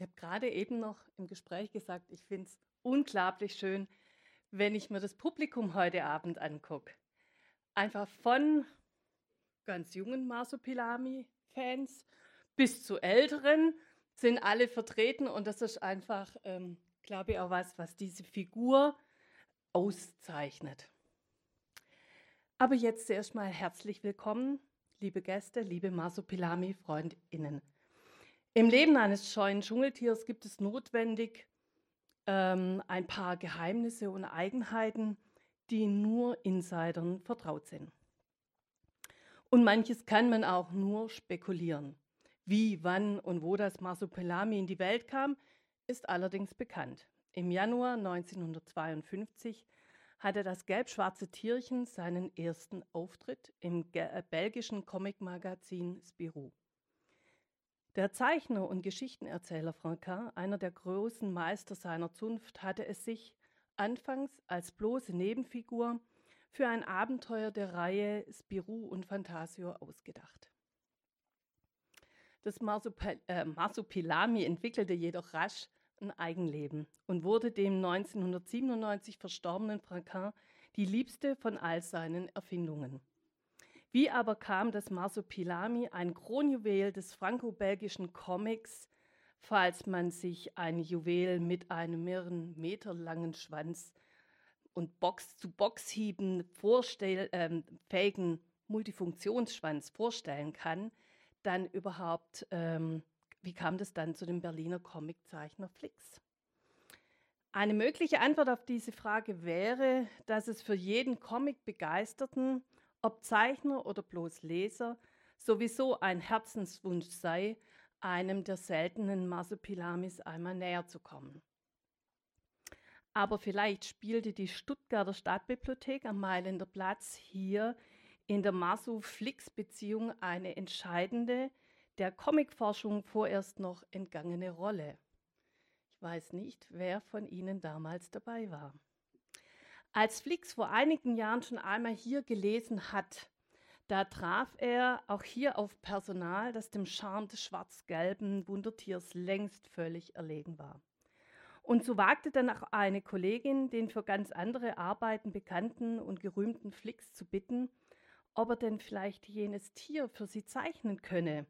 Ich habe gerade eben noch im Gespräch gesagt, ich finde es unglaublich schön, wenn ich mir das Publikum heute Abend angucke. Einfach von ganz jungen Masopilami-Fans bis zu älteren sind alle vertreten und das ist einfach, ähm, glaube ich, auch was, was diese Figur auszeichnet. Aber jetzt erstmal herzlich willkommen, liebe Gäste, liebe Masopilami-FreundInnen. Im Leben eines scheuen Dschungeltiers gibt es notwendig ähm, ein paar Geheimnisse und Eigenheiten, die nur Insidern vertraut sind. Und manches kann man auch nur spekulieren. Wie, wann und wo das Marsupilami in die Welt kam, ist allerdings bekannt. Im Januar 1952 hatte das gelb-schwarze Tierchen seinen ersten Auftritt im äh, belgischen Comicmagazin Spirou. Der Zeichner und Geschichtenerzähler Franquin, einer der großen Meister seiner Zunft, hatte es sich anfangs als bloße Nebenfigur für ein Abenteuer der Reihe Spirou und Fantasio ausgedacht. Das äh, Marsupilami entwickelte jedoch rasch ein Eigenleben und wurde dem 1997 verstorbenen Franquin die liebste von all seinen Erfindungen. Wie aber kam das Marsupilami, ein Kronjuwel des franco-belgischen Comics, falls man sich ein Juwel mit einem mehreren Meter langen Schwanz und Box-zu-Box-Hieben vorstell, äh, Multifunktionsschwanz vorstellen kann, dann überhaupt, ähm, wie kam das dann zu dem Berliner Comiczeichner Flix? Eine mögliche Antwort auf diese Frage wäre, dass es für jeden Comic-Begeisterten ob Zeichner oder bloß Leser, sowieso ein Herzenswunsch sei, einem der seltenen Marsupilamis einmal näher zu kommen. Aber vielleicht spielte die Stuttgarter Stadtbibliothek am Mailänder Platz hier in der Masu-Flix-Beziehung eine entscheidende, der Comicforschung vorerst noch entgangene Rolle. Ich weiß nicht, wer von Ihnen damals dabei war. Als Flix vor einigen Jahren schon einmal hier gelesen hat, da traf er auch hier auf Personal, das dem Charme des schwarz-gelben Wundertiers längst völlig erlegen war. Und so wagte dann auch eine Kollegin, den für ganz andere Arbeiten bekannten und gerühmten Flix zu bitten, ob er denn vielleicht jenes Tier für sie zeichnen könne,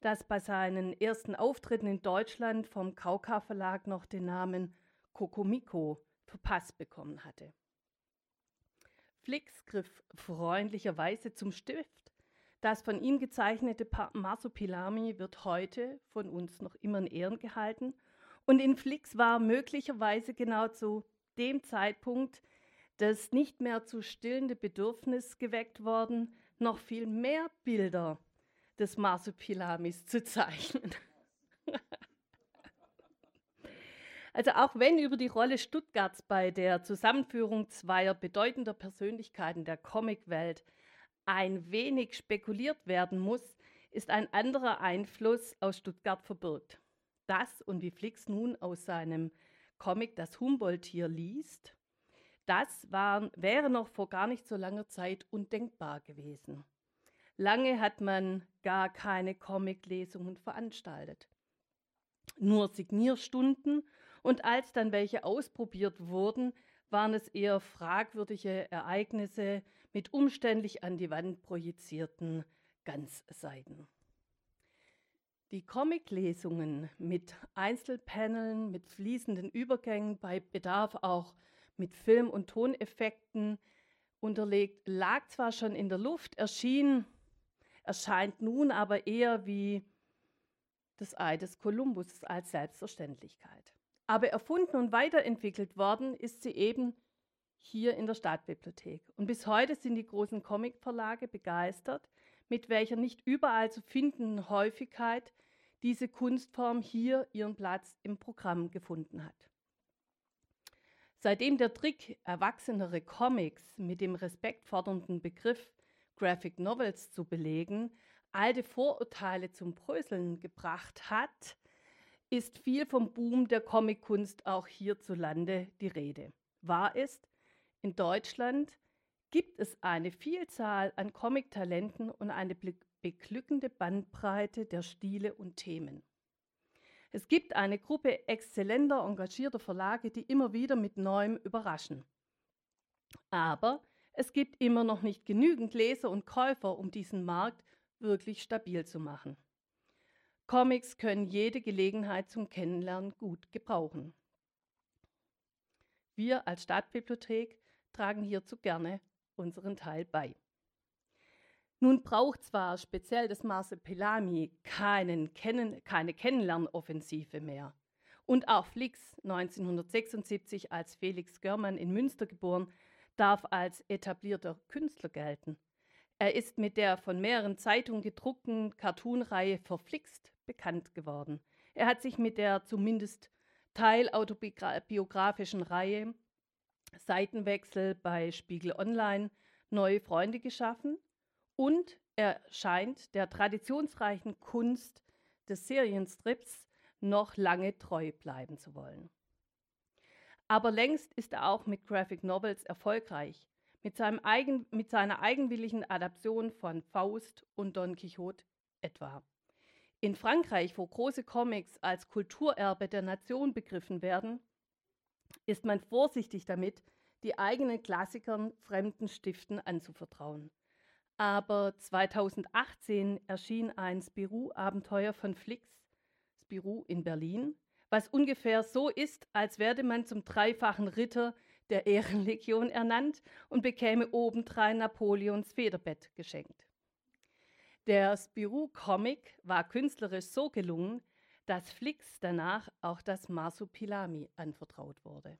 das bei seinen ersten Auftritten in Deutschland vom Kauka Verlag noch den Namen Kokomiko verpasst bekommen hatte. Flix griff freundlicherweise zum Stift. Das von ihm gezeichnete Marsupilami wird heute von uns noch immer in Ehren gehalten. Und in Flix war möglicherweise genau zu dem Zeitpunkt das nicht mehr zu stillende Bedürfnis geweckt worden, noch viel mehr Bilder des Marsupilamis zu zeichnen. Also auch wenn über die Rolle Stuttgarts bei der Zusammenführung zweier bedeutender Persönlichkeiten der Comicwelt ein wenig spekuliert werden muss, ist ein anderer Einfluss aus Stuttgart verbirgt. Das und wie Flix nun aus seinem Comic Das Humboldt-Tier liest, das war, wäre noch vor gar nicht so langer Zeit undenkbar gewesen. Lange hat man gar keine Comiclesungen veranstaltet. Nur Signierstunden und als dann welche ausprobiert wurden, waren es eher fragwürdige Ereignisse mit umständlich an die Wand projizierten Ganzseiten. Die Comiclesungen mit Einzelpaneln, mit fließenden Übergängen, bei Bedarf auch mit Film- und Toneffekten unterlegt, lag zwar schon in der Luft, erschien, erscheint nun aber eher wie das Ei des Kolumbus als Selbstverständlichkeit. Aber erfunden und weiterentwickelt worden ist sie eben hier in der Stadtbibliothek. Und bis heute sind die großen Comicverlage begeistert, mit welcher nicht überall zu findenden Häufigkeit diese Kunstform hier ihren Platz im Programm gefunden hat. Seitdem der Trick, erwachsenere Comics mit dem respektfordernden Begriff Graphic Novels zu belegen, alte Vorurteile zum Bröseln gebracht hat, ist viel vom Boom der Comickunst auch hierzulande die Rede. Wahr ist, in Deutschland gibt es eine Vielzahl an Comictalenten und eine beglückende Bandbreite der Stile und Themen. Es gibt eine Gruppe exzellenter, engagierter Verlage, die immer wieder mit Neuem überraschen. Aber es gibt immer noch nicht genügend Leser und Käufer, um diesen Markt wirklich stabil zu machen. Comics können jede Gelegenheit zum Kennenlernen gut gebrauchen. Wir als Stadtbibliothek tragen hierzu gerne unseren Teil bei. Nun braucht zwar speziell das Marsepelami keinen, kennen, keine Kennenlernoffensive mehr. Und auch Flix, 1976 als Felix Görmann in Münster geboren, darf als etablierter Künstler gelten. Er ist mit der von mehreren Zeitungen gedruckten Cartoonreihe Verflixt bekannt geworden. Er hat sich mit der zumindest teilautobiografischen Reihe Seitenwechsel bei Spiegel Online neue Freunde geschaffen und er scheint der traditionsreichen Kunst des Serienstrips noch lange treu bleiben zu wollen. Aber längst ist er auch mit Graphic Novels erfolgreich, mit, eigen, mit seiner eigenwilligen Adaption von Faust und Don Quixote etwa. In Frankreich, wo große Comics als Kulturerbe der Nation begriffen werden, ist man vorsichtig damit, die eigenen Klassikern fremden Stiften anzuvertrauen. Aber 2018 erschien ein Spirou-Abenteuer von Flix, Spirou in Berlin, was ungefähr so ist, als werde man zum dreifachen Ritter der Ehrenlegion ernannt und bekäme obendrein Napoleons Federbett geschenkt. Der Spirou-Comic war künstlerisch so gelungen, dass Flix danach auch das Marsupilami anvertraut wurde.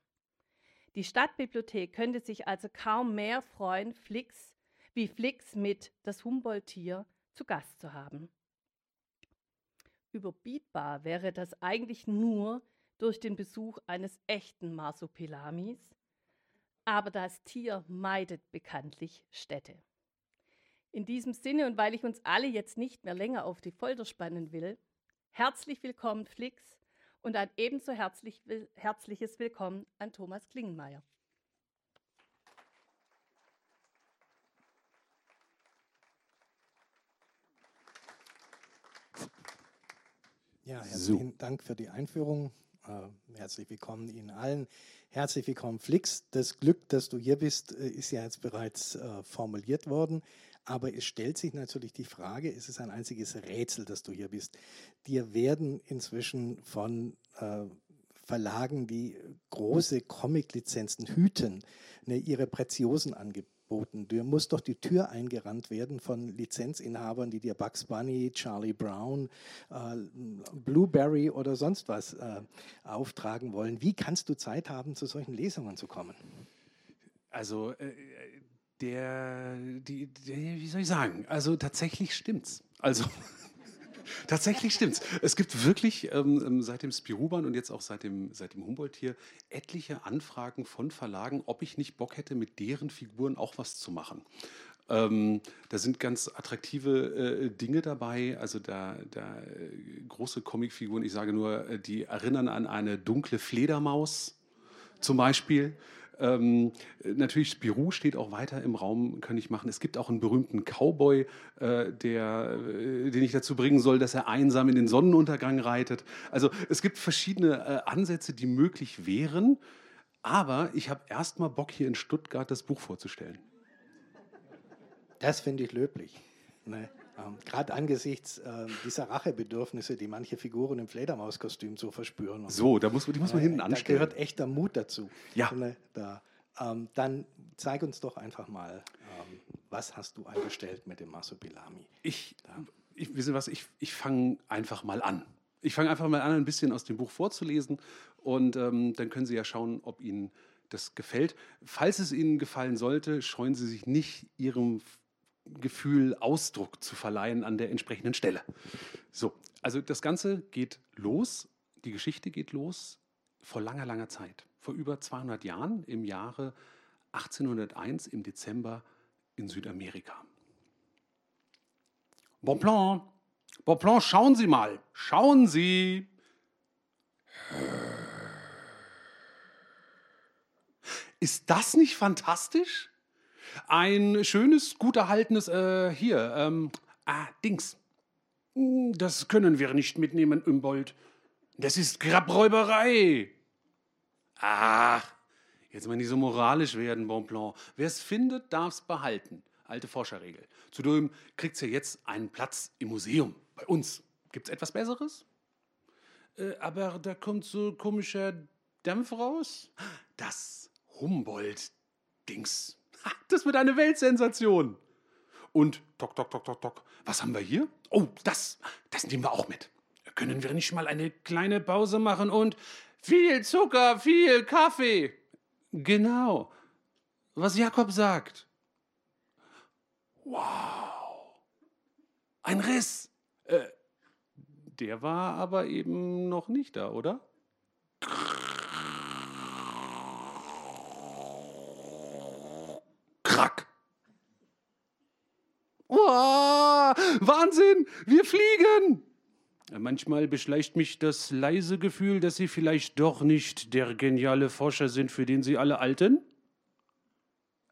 Die Stadtbibliothek könnte sich also kaum mehr freuen, Flix wie Flix mit Das Humboldt-Tier zu Gast zu haben. Überbietbar wäre das eigentlich nur durch den Besuch eines echten Marsupilamis, aber das Tier meidet bekanntlich Städte. In diesem Sinne und weil ich uns alle jetzt nicht mehr länger auf die Folter spannen will, herzlich willkommen Flix und ein ebenso herzlich, herzliches Willkommen an Thomas Klingenmeier. Ja, herzlichen so. Dank für die Einführung. Äh, herzlich willkommen Ihnen allen. Herzlich willkommen, Flix. Das Glück, dass du hier bist, äh, ist ja jetzt bereits äh, formuliert worden. Aber es stellt sich natürlich die Frage, es ist ein einziges Rätsel, dass du hier bist. Dir werden inzwischen von Verlagen, die große Comic-Lizenzen hüten, ne, ihre Preziosen angeboten angeboten. Du musst doch die Tür eingerannt werden von Lizenzinhabern, die dir Bugs Bunny, Charlie Brown, äh, Blueberry oder sonst was äh, auftragen wollen. Wie kannst du Zeit haben, zu solchen Lesungen zu kommen? Also äh, der, die, der, wie soll ich sagen? Also tatsächlich stimmt's. Also Tatsächlich stimmt's. Es gibt wirklich ähm, ähm, seit dem Spiruban und jetzt auch seit dem, seit dem Humboldt hier etliche Anfragen von Verlagen, ob ich nicht Bock hätte, mit deren Figuren auch was zu machen. Ähm, da sind ganz attraktive äh, Dinge dabei, also da, da äh, große Comicfiguren, ich sage nur, äh, die erinnern an eine dunkle Fledermaus zum Beispiel. Ähm, natürlich, Spirou steht auch weiter im Raum, kann ich machen. Es gibt auch einen berühmten Cowboy, äh, der, äh, den ich dazu bringen soll, dass er einsam in den Sonnenuntergang reitet. Also es gibt verschiedene äh, Ansätze, die möglich wären. Aber ich habe erstmal Bock, hier in Stuttgart das Buch vorzustellen. Das finde ich löblich. Ne? Ähm, Gerade angesichts äh, dieser Rachebedürfnisse, die manche Figuren im Fledermauskostüm so verspüren. So, da muss, die muss man äh, hinten anstellen. Da gehört echter Mut dazu. Ja. Ne, da, ähm, dann zeig uns doch einfach mal, ähm, was hast du angestellt mit dem Masupilami? Ich, ich wissen was, ich, ich fange einfach mal an. Ich fange einfach mal an, ein bisschen aus dem Buch vorzulesen und ähm, dann können Sie ja schauen, ob Ihnen das gefällt. Falls es Ihnen gefallen sollte, scheuen Sie sich nicht, Ihrem Gefühl Ausdruck zu verleihen an der entsprechenden Stelle. So, also das Ganze geht los, die Geschichte geht los vor langer, langer Zeit. Vor über 200 Jahren, im Jahre 1801 im Dezember in Südamerika. Bonplan, Bonplan, schauen Sie mal, schauen Sie. Ist das nicht fantastisch? Ein schönes, gut erhaltenes, äh, hier, ähm, ah, Dings. Hm, das können wir nicht mitnehmen, Imbold. Das ist Grabräuberei. Ach, jetzt mal nicht so moralisch werden, Bonplan. Wer es findet, darf es behalten. Alte Forscherregel. Zudem kriegt es ja jetzt einen Platz im Museum. Bei uns. Gibt es etwas Besseres? Äh, aber da kommt so komischer Dampf raus. Das Humboldt-Dings. Das wird eine Weltsensation. Und tok, tok, tok, tok, tok. Was haben wir hier? Oh, das, das nehmen wir auch mit. Können wir nicht mal eine kleine Pause machen und viel Zucker, viel Kaffee? Genau. Was Jakob sagt. Wow. Ein Riss. Äh, der war aber eben noch nicht da, oder? Krack. Wow, Wahnsinn, wir fliegen. Manchmal beschleicht mich das leise Gefühl, dass Sie vielleicht doch nicht der geniale Forscher sind, für den Sie alle alten.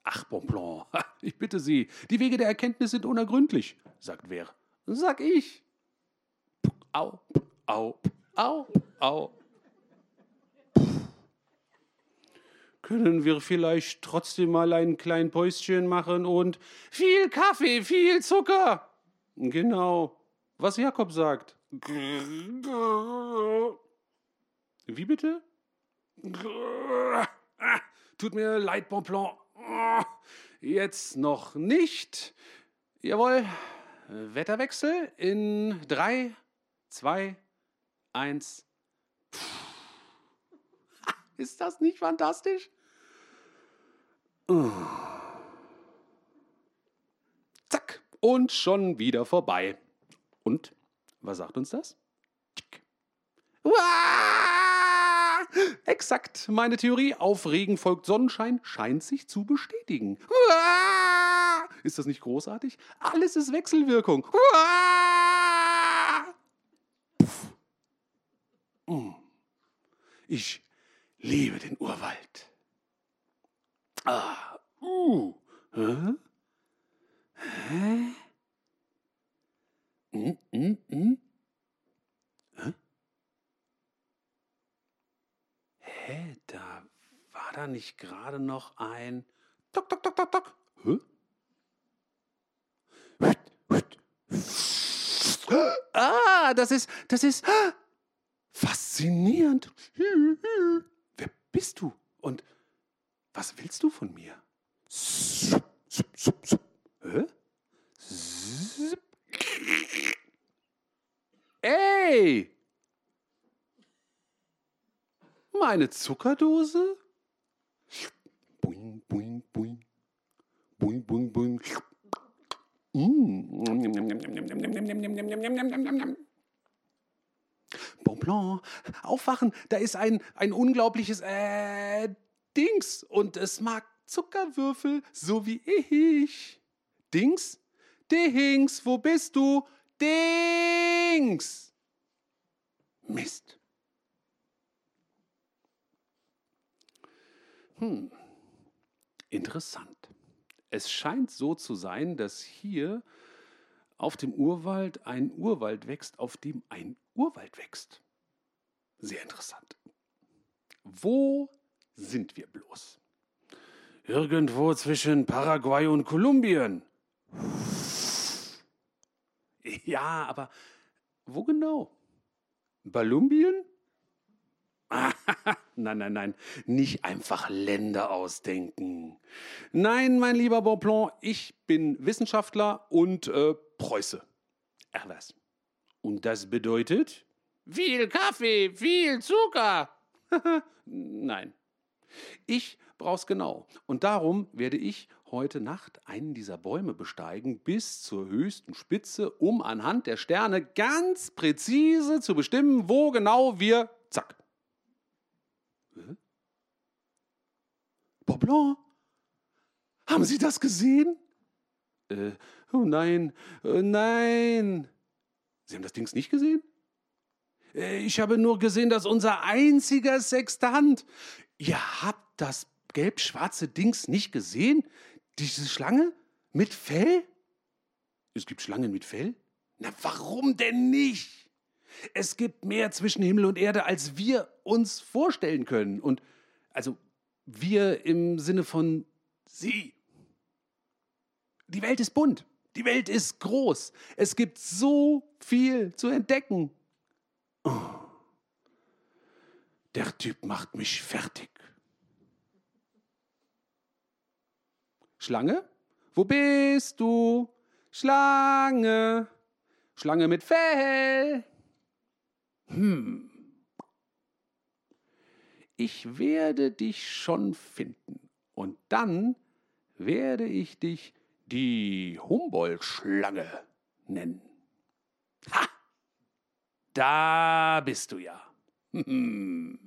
Ach, Bonplan, ich bitte Sie, die Wege der Erkenntnis sind unergründlich, sagt wer? Sag ich. Au, au, au, au. Können wir vielleicht trotzdem mal ein kleines Päuschen machen und viel Kaffee, viel Zucker? Genau, was Jakob sagt. Wie bitte? Tut mir leid, Bonplan. Jetzt noch nicht. Jawohl. Wetterwechsel in drei, zwei, eins. Ist das nicht fantastisch? Zack, und schon wieder vorbei. Und was sagt uns das? Exakt, meine Theorie auf Regen folgt Sonnenschein scheint sich zu bestätigen. Ist das nicht großartig? Alles ist Wechselwirkung. Mm. Ich liebe den Urwald. Ah, uh. Hä? Hä? Hm, hm, hm? Hä? Hä? Da war da nicht gerade noch ein Tok, tok, tok, tok, tok. Hä? Ah, das ist, das ist faszinierend. Wer bist du? Und was willst du von mir? Sup, sup, sup, sup. Ey! Meine Zuckerdose? Boing, boing, boing. Boing, boing, boing. Bonblanc, aufwachen, da ist ein, ein unglaubliches äh, Dings und es mag Zuckerwürfel, so wie ich. Dings? Dings, wo bist du? Dings! Mist. Hm, interessant. Es scheint so zu sein, dass hier auf dem Urwald ein Urwald wächst, auf dem ein Urwald wächst. Sehr interessant. Wo sind wir bloß? Irgendwo zwischen Paraguay und Kolumbien. Ja, aber wo genau? Balumbien? nein, nein, nein, nicht einfach Länder ausdenken. Nein, mein lieber Bonplan, ich bin Wissenschaftler und äh, Preuße. Was. Und das bedeutet? Viel Kaffee, viel Zucker. nein. Ich brauch's genau. Und darum werde ich heute Nacht einen dieser Bäume besteigen bis zur höchsten Spitze, um anhand der Sterne ganz präzise zu bestimmen, wo genau wir. Zack. Poblon? Haben Sie das gesehen? Äh, oh nein, oh nein. Sie haben das Dings nicht gesehen? Äh, ich habe nur gesehen, dass unser einziger Sextant. Ihr habt das gelb-schwarze Dings nicht gesehen? Diese Schlange mit Fell? Es gibt Schlangen mit Fell? Na, warum denn nicht? Es gibt mehr zwischen Himmel und Erde, als wir uns vorstellen können. Und also wir im Sinne von sie. Die Welt ist bunt. Die Welt ist groß. Es gibt so viel zu entdecken. Oh. Der Typ macht mich fertig. Schlange? Wo bist du? Schlange. Schlange mit Fell. Hm. Ich werde dich schon finden. Und dann werde ich dich die Humboldt-Schlange nennen. Ha! Da bist du ja.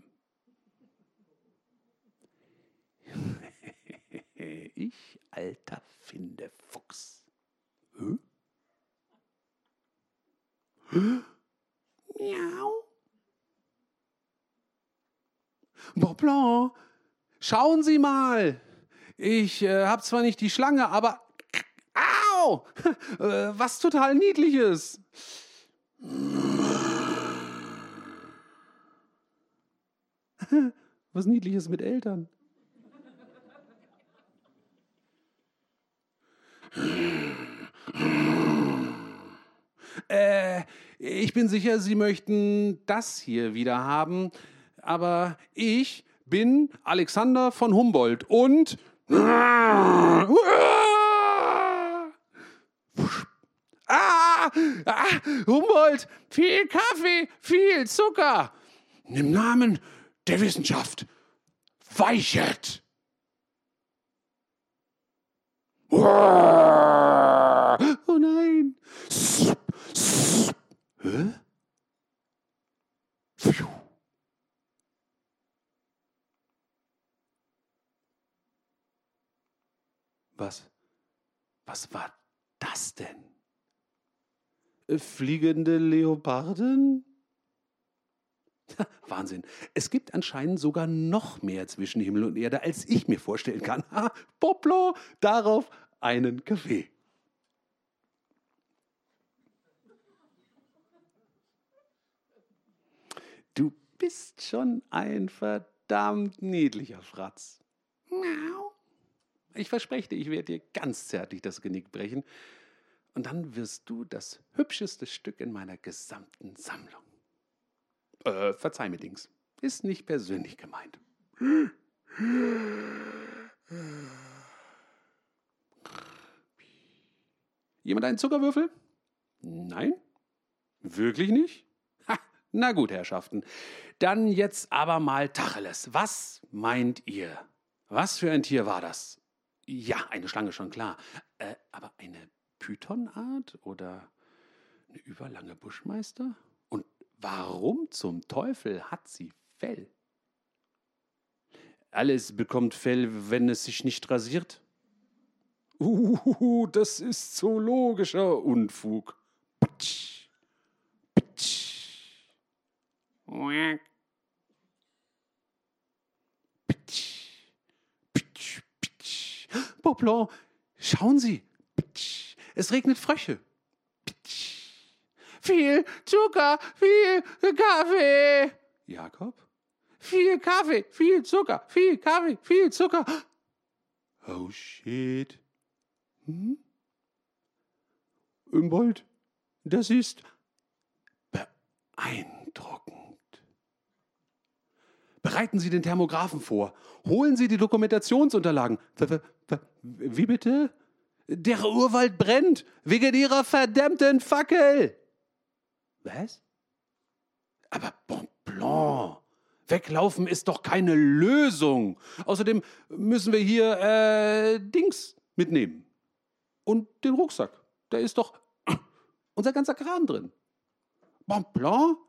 ich, alter Findefuchs. Hä? Hä? Miau. Boblan, schauen Sie mal. Ich äh, habe zwar nicht die Schlange, aber Au! Äh, was total Niedliches. Was Niedliches mit Eltern. Äh, ich bin sicher, Sie möchten das hier wieder haben, aber ich bin Alexander von Humboldt und Ah, ah, Humboldt, viel Kaffee, viel Zucker. Im Namen der Wissenschaft. Weichet. Oh nein. Hä? Was? Was war das denn? Fliegende Leoparden? Wahnsinn. Es gibt anscheinend sogar noch mehr zwischen Himmel und Erde, als ich mir vorstellen kann. Ha, Poplo, darauf einen Kaffee. Du bist schon ein verdammt niedlicher Fratz. Ich verspreche dir, ich werde dir ganz zärtlich das Genick brechen und dann wirst du das hübscheste Stück in meiner gesamten Sammlung. Äh, verzeih mir, Dings. Ist nicht persönlich gemeint. Jemand einen Zuckerwürfel? Nein? Wirklich nicht? Ha, na gut, Herrschaften. Dann jetzt aber mal Tacheles. Was meint ihr? Was für ein Tier war das? Ja, eine Schlange schon klar. Äh, aber eine Pythonart oder eine überlange Buschmeister? Warum zum Teufel hat sie Fell? Alles bekommt Fell, wenn es sich nicht rasiert. Uh, das ist zoologischer Unfug. Patsch, patsch. Pitsch, pitsch, pitsch. Poplon, schauen Sie. Pitsch. Es regnet Frösche. Viel Zucker, viel Kaffee. Jakob? Viel Kaffee, viel Zucker, viel Kaffee, viel Zucker. Oh shit. Hm? Imbold, das ist beeindruckend. Bereiten Sie den Thermographen vor. Holen Sie die Dokumentationsunterlagen. Wie bitte? Der Urwald brennt wegen ihrer verdammten Fackel. Was? Aber Bon Blanc. Weglaufen ist doch keine Lösung. Außerdem müssen wir hier äh, Dings mitnehmen. Und den Rucksack. Da ist doch unser ganzer Kram drin. Bon Blanc?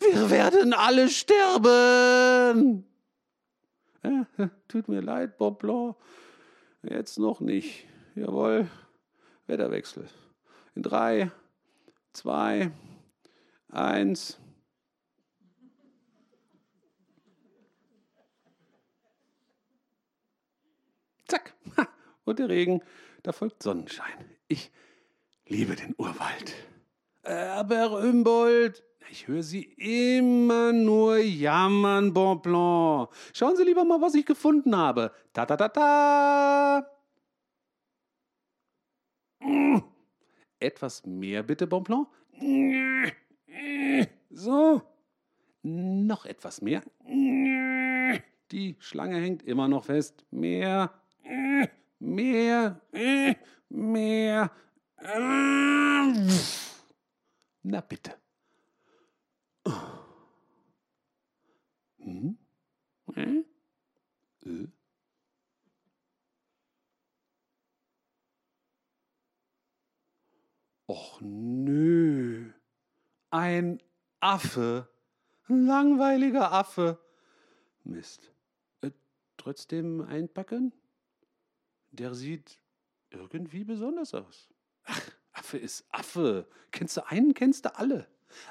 Wir werden alle sterben. Äh, tut mir leid, Bob Blanc. Jetzt noch nicht. Jawohl. Wetterwechsel. In drei, zwei, eins. Zack. Und der Regen. Da folgt Sonnenschein. Ich liebe den Urwald. Aber Humboldt, ich höre Sie immer nur jammern, Bonblanc. Schauen Sie lieber mal, was ich gefunden habe. Ta ta ta ta. Etwas mehr bitte, Bonblanc. So. Noch etwas mehr. Die Schlange hängt immer noch fest. Mehr. Mehr. Mehr. Na bitte. Hm? Äh? Äh? Och nö. Ein Affe. Langweiliger Affe. Mist. Äh, trotzdem einpacken? Der sieht irgendwie besonders aus. Ach, Affe ist Affe. Kennst du einen, kennst du alle.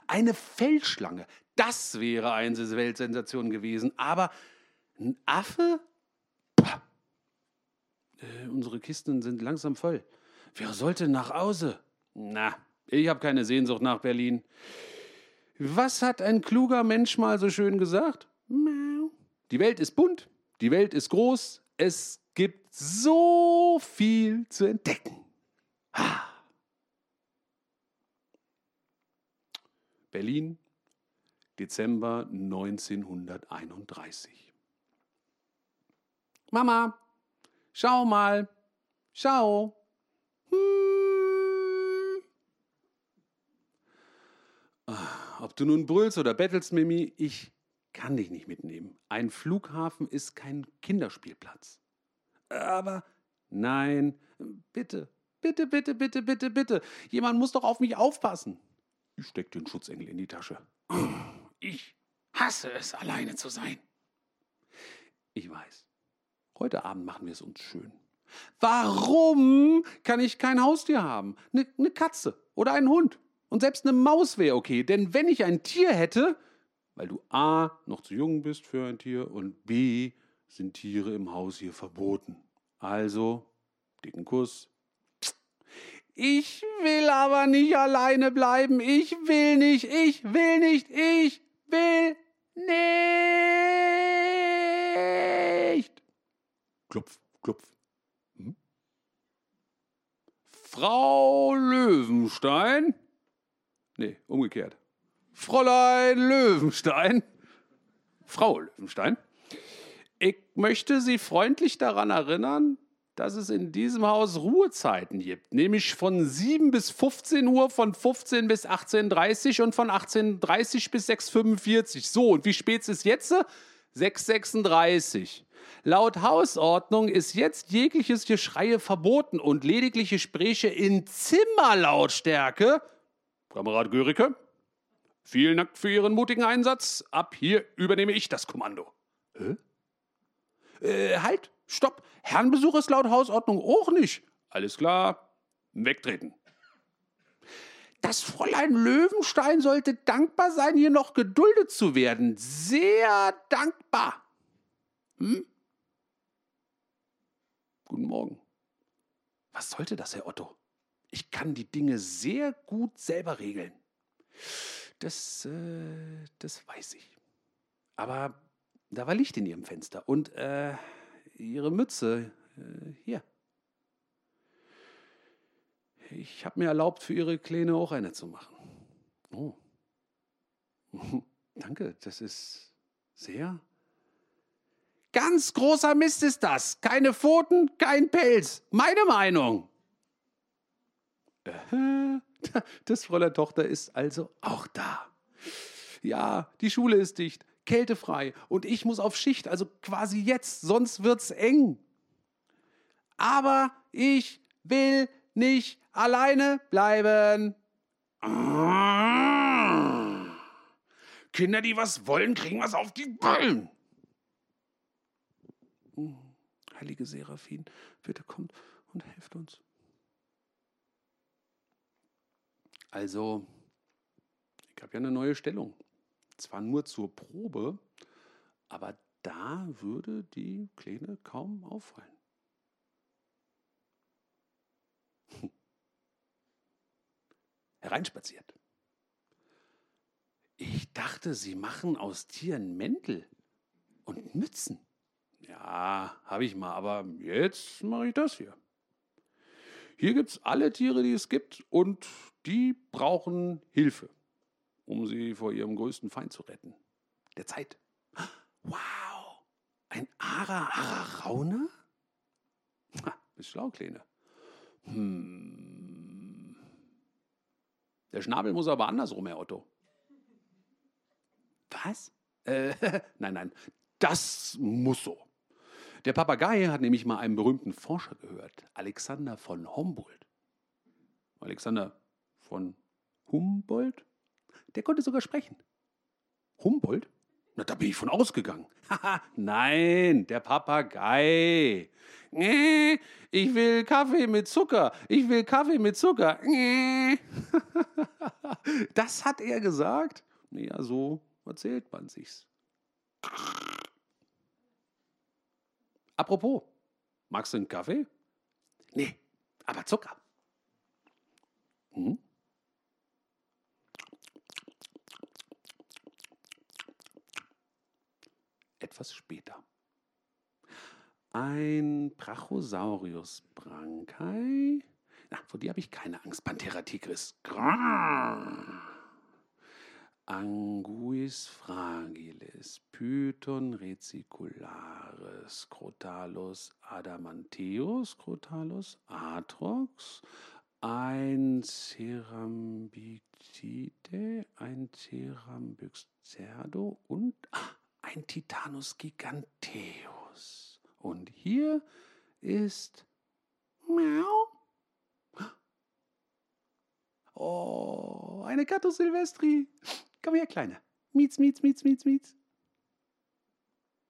Eine Feldschlange, das wäre eine Weltsensation gewesen. Aber ein Affe? Äh, unsere Kisten sind langsam voll. Wer sollte nach Hause? Na, ich habe keine Sehnsucht nach Berlin. Was hat ein kluger Mensch mal so schön gesagt? Die Welt ist bunt, die Welt ist groß, es gibt so viel zu entdecken. Berlin, Dezember 1931. Mama, schau mal, schau. Hm. Ah, ob du nun brüllst oder bettelst, Mimi, ich kann dich nicht mitnehmen. Ein Flughafen ist kein Kinderspielplatz. Aber nein, bitte, bitte, bitte, bitte, bitte, bitte. Jemand muss doch auf mich aufpassen. Ich steck den Schutzengel in die Tasche. Ich hasse es, alleine zu sein. Ich weiß. Heute Abend machen wir es uns schön. Warum kann ich kein Haustier haben? Eine ne Katze oder einen Hund. Und selbst eine Maus wäre okay. Denn wenn ich ein Tier hätte, weil du A noch zu jung bist für ein Tier und B sind Tiere im Haus hier verboten. Also, dicken Kuss, ich will aber nicht alleine bleiben. Ich will nicht, ich will nicht, ich will nicht. Klopf, klopf. Hm? Frau Löwenstein? Nee, umgekehrt. Fräulein Löwenstein. Frau Löwenstein. Ich möchte Sie freundlich daran erinnern, dass es in diesem Haus Ruhezeiten gibt, nämlich von 7 bis 15 Uhr, von 15 bis 18.30 Uhr und von 18.30 bis 6.45 Uhr. So, und wie spät ist es jetzt? 6.36 Uhr. Laut Hausordnung ist jetzt jegliches Geschreie verboten und lediglich Gespräche in Zimmerlautstärke. Kamerad Görike, vielen Dank für Ihren mutigen Einsatz. Ab hier übernehme ich das Kommando. Hä? Äh, halt, stopp. Herrenbesuch ist laut Hausordnung auch nicht. Alles klar, wegtreten. Das Fräulein Löwenstein sollte dankbar sein, hier noch geduldet zu werden. Sehr dankbar. Hm? Guten Morgen. Was sollte das, Herr Otto? Ich kann die Dinge sehr gut selber regeln. Das, äh, das weiß ich. Aber da war Licht in Ihrem Fenster und äh, Ihre Mütze äh, hier. Ich habe mir erlaubt, für Ihre Kleine auch eine zu machen. Oh. Danke, das ist sehr. Ganz großer Mist ist das. Keine Pfoten, kein Pelz. Meine Meinung. Äh, das Fräulein Tochter ist also auch da. Ja, die Schule ist dicht kältefrei und ich muss auf Schicht, also quasi jetzt, sonst wird's eng. Aber ich will nicht alleine bleiben. Kinder, die was wollen, kriegen was auf die Bullen. Heilige Seraphin, bitte kommt und helft uns. Also, ich habe ja eine neue Stellung. Zwar nur zur Probe, aber da würde die Kleine kaum auffallen. Hm. Hereinspaziert. Ich dachte, Sie machen aus Tieren Mäntel und Mützen. Ja, habe ich mal, aber jetzt mache ich das hier. Hier gibt es alle Tiere, die es gibt und die brauchen Hilfe, um sie vor ihrem größten Feind zu retten. Der Zeit. Wow, ein Ara Ararauna? Ha, bist schlau, Kleine. Hm. Der Schnabel muss aber andersrum, Herr Otto. Was? Äh, nein, nein, das muss so. Der Papagei hat nämlich mal einen berühmten Forscher gehört, Alexander von Humboldt. Alexander von Humboldt? Der konnte sogar sprechen. Humboldt? Na, da bin ich von ausgegangen. Haha, nein, der Papagei. Ich will Kaffee mit Zucker. Ich will Kaffee mit Zucker. Das hat er gesagt. Ja, so erzählt man sich's. Apropos, magst du einen Kaffee? Nee, aber Zucker. Hm? Etwas später. Ein Brachosaurus brankai. Na, vor dir habe ich keine Angst, Panthera tigris. Anguis fragilis, Python reticularis, Crotalus adamanteus, Crotalus atrox, ein Cerambitide, ein Cerambyxcerdo und ah, ein Titanus giganteus. Und hier ist Miau. Oh, eine Gatto Silvestri. Komm her, Kleine. Mietz, mietz, mietz, mietz, mietz.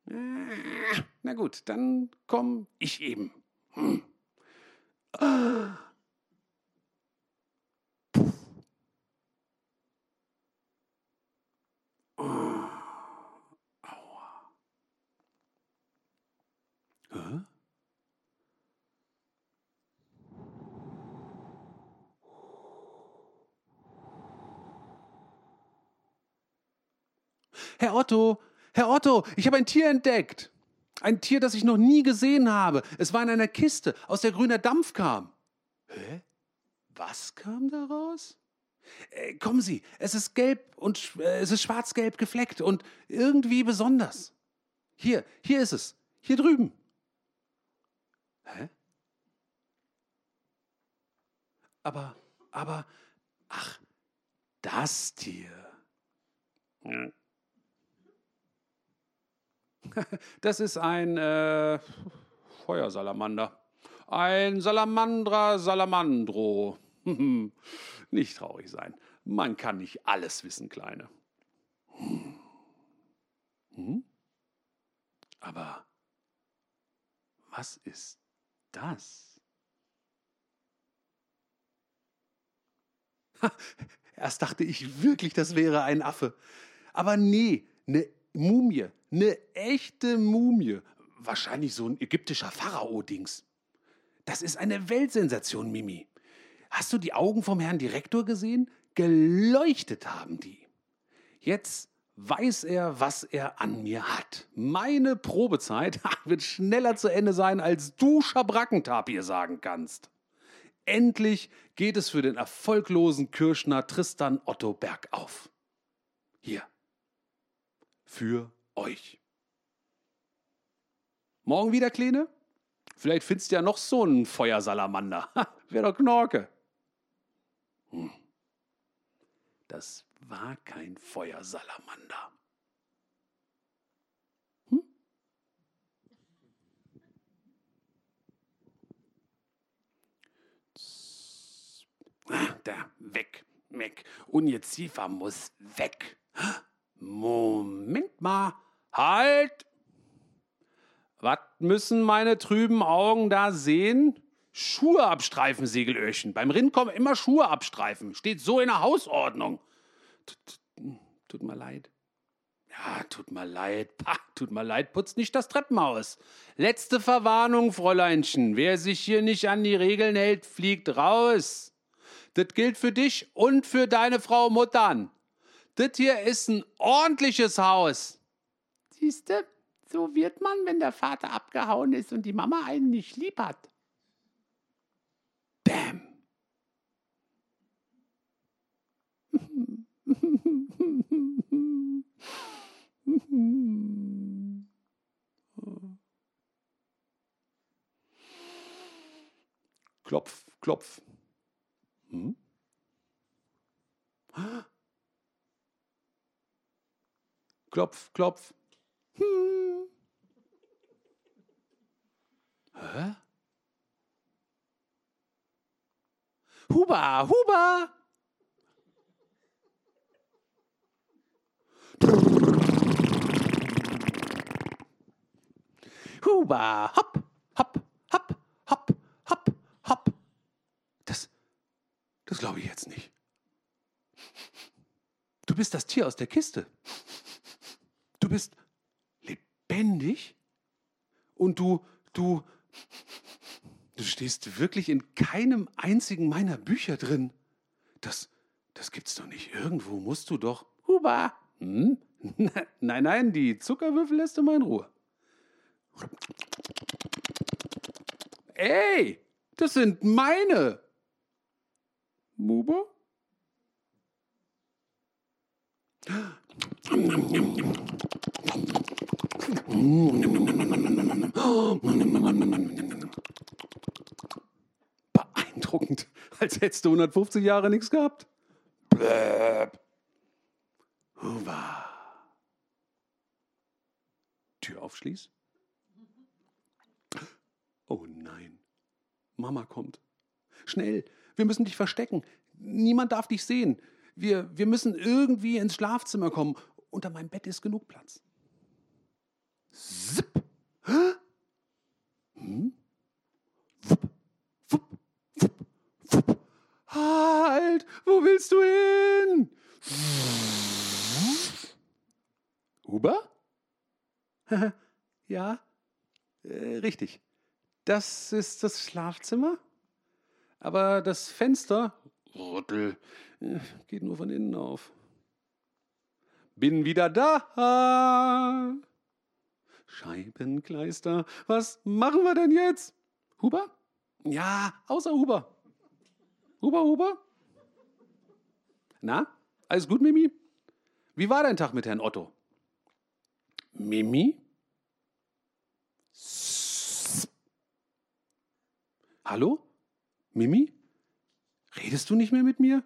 Na gut, dann komm ich eben. Hm. Ah. Herr Otto, Herr Otto, ich habe ein Tier entdeckt. Ein Tier, das ich noch nie gesehen habe. Es war in einer Kiste, aus der grüner Dampf kam. Hä? Was kam daraus? Äh, kommen Sie, es ist gelb und äh, es ist schwarz-gelb gefleckt und irgendwie besonders. Hier, hier ist es. Hier drüben. Hä? Aber, aber, ach, das Tier. Das ist ein äh, Feuersalamander. Ein Salamandra Salamandro. nicht traurig sein. Man kann nicht alles wissen, Kleine. Hm? Aber was ist das? Erst dachte ich wirklich, das wäre ein Affe. Aber nee, eine Mumie, eine echte Mumie. Wahrscheinlich so ein ägyptischer Pharao-Dings. Das ist eine Weltsensation, Mimi. Hast du die Augen vom Herrn Direktor gesehen? Geleuchtet haben die. Jetzt weiß er, was er an mir hat. Meine Probezeit wird schneller zu Ende sein, als du Schabrackentapir sagen kannst. Endlich geht es für den erfolglosen Kirschner Tristan Otto bergauf. Hier, für euch. Morgen wieder, Kleine? Vielleicht findest du ja noch so einen Feuersalamander. Wäre doch Knorke. Hm. Das war kein Feuersalamander. Hm? Ah, da, weg, weg. Ungeziefer muss weg. Moment mal, halt! Was müssen meine trüben Augen da sehen? Schuhe abstreifen, Segelöhrchen. Beim Rindkommen immer Schuhe abstreifen. Steht so in der Hausordnung. Tut, tut mir leid. Ja, tut mir leid. Pah, tut mir leid, putzt nicht das Treppenhaus. Letzte Verwarnung, Fräuleinchen. Wer sich hier nicht an die Regeln hält, fliegt raus. Das gilt für dich und für deine Frau Muttern. Das hier ist ein ordentliches Haus. Siehste, so wird man, wenn der Vater abgehauen ist und die Mama einen nicht lieb hat. Bam. Klopf, klopf. Hm? Klopf, klopf. Hm. Hä? Huba, Huba! Huba, hopp, hopp, hopp, hopp, hopp, hopp. Das, das glaube ich jetzt nicht. Du bist das Tier aus der Kiste. Du bist lebendig und du, du, du stehst wirklich in keinem einzigen meiner Bücher drin. Das, das gibt's doch nicht. Irgendwo musst du doch. Huba! Hm? Nein, nein, die Zuckerwürfel lässt du mal in Ruhe. Ey, das sind meine. Muba? Beeindruckend, als hättest du 150 Jahre nichts gehabt. Bläb. Huwa. Tür aufschließ. Oh nein, Mama kommt. Schnell, wir müssen dich verstecken. Niemand darf dich sehen. Wir, wir müssen irgendwie ins Schlafzimmer kommen. Unter meinem Bett ist genug Platz. Zip. Hm? Wupp, wupp, wupp, wupp. Halt, wo willst du hin? Huber? ja, äh, richtig. Das ist das Schlafzimmer. Aber das Fenster, Rüttel, äh, geht nur von innen auf. Bin wieder da. Scheibenkleister, was machen wir denn jetzt? Huber? Ja, außer Huber. Huber, Huber? Na, alles gut, Mimi? Wie war dein Tag mit Herrn Otto? Mimi? Hallo? Mimi? Redest du nicht mehr mit mir?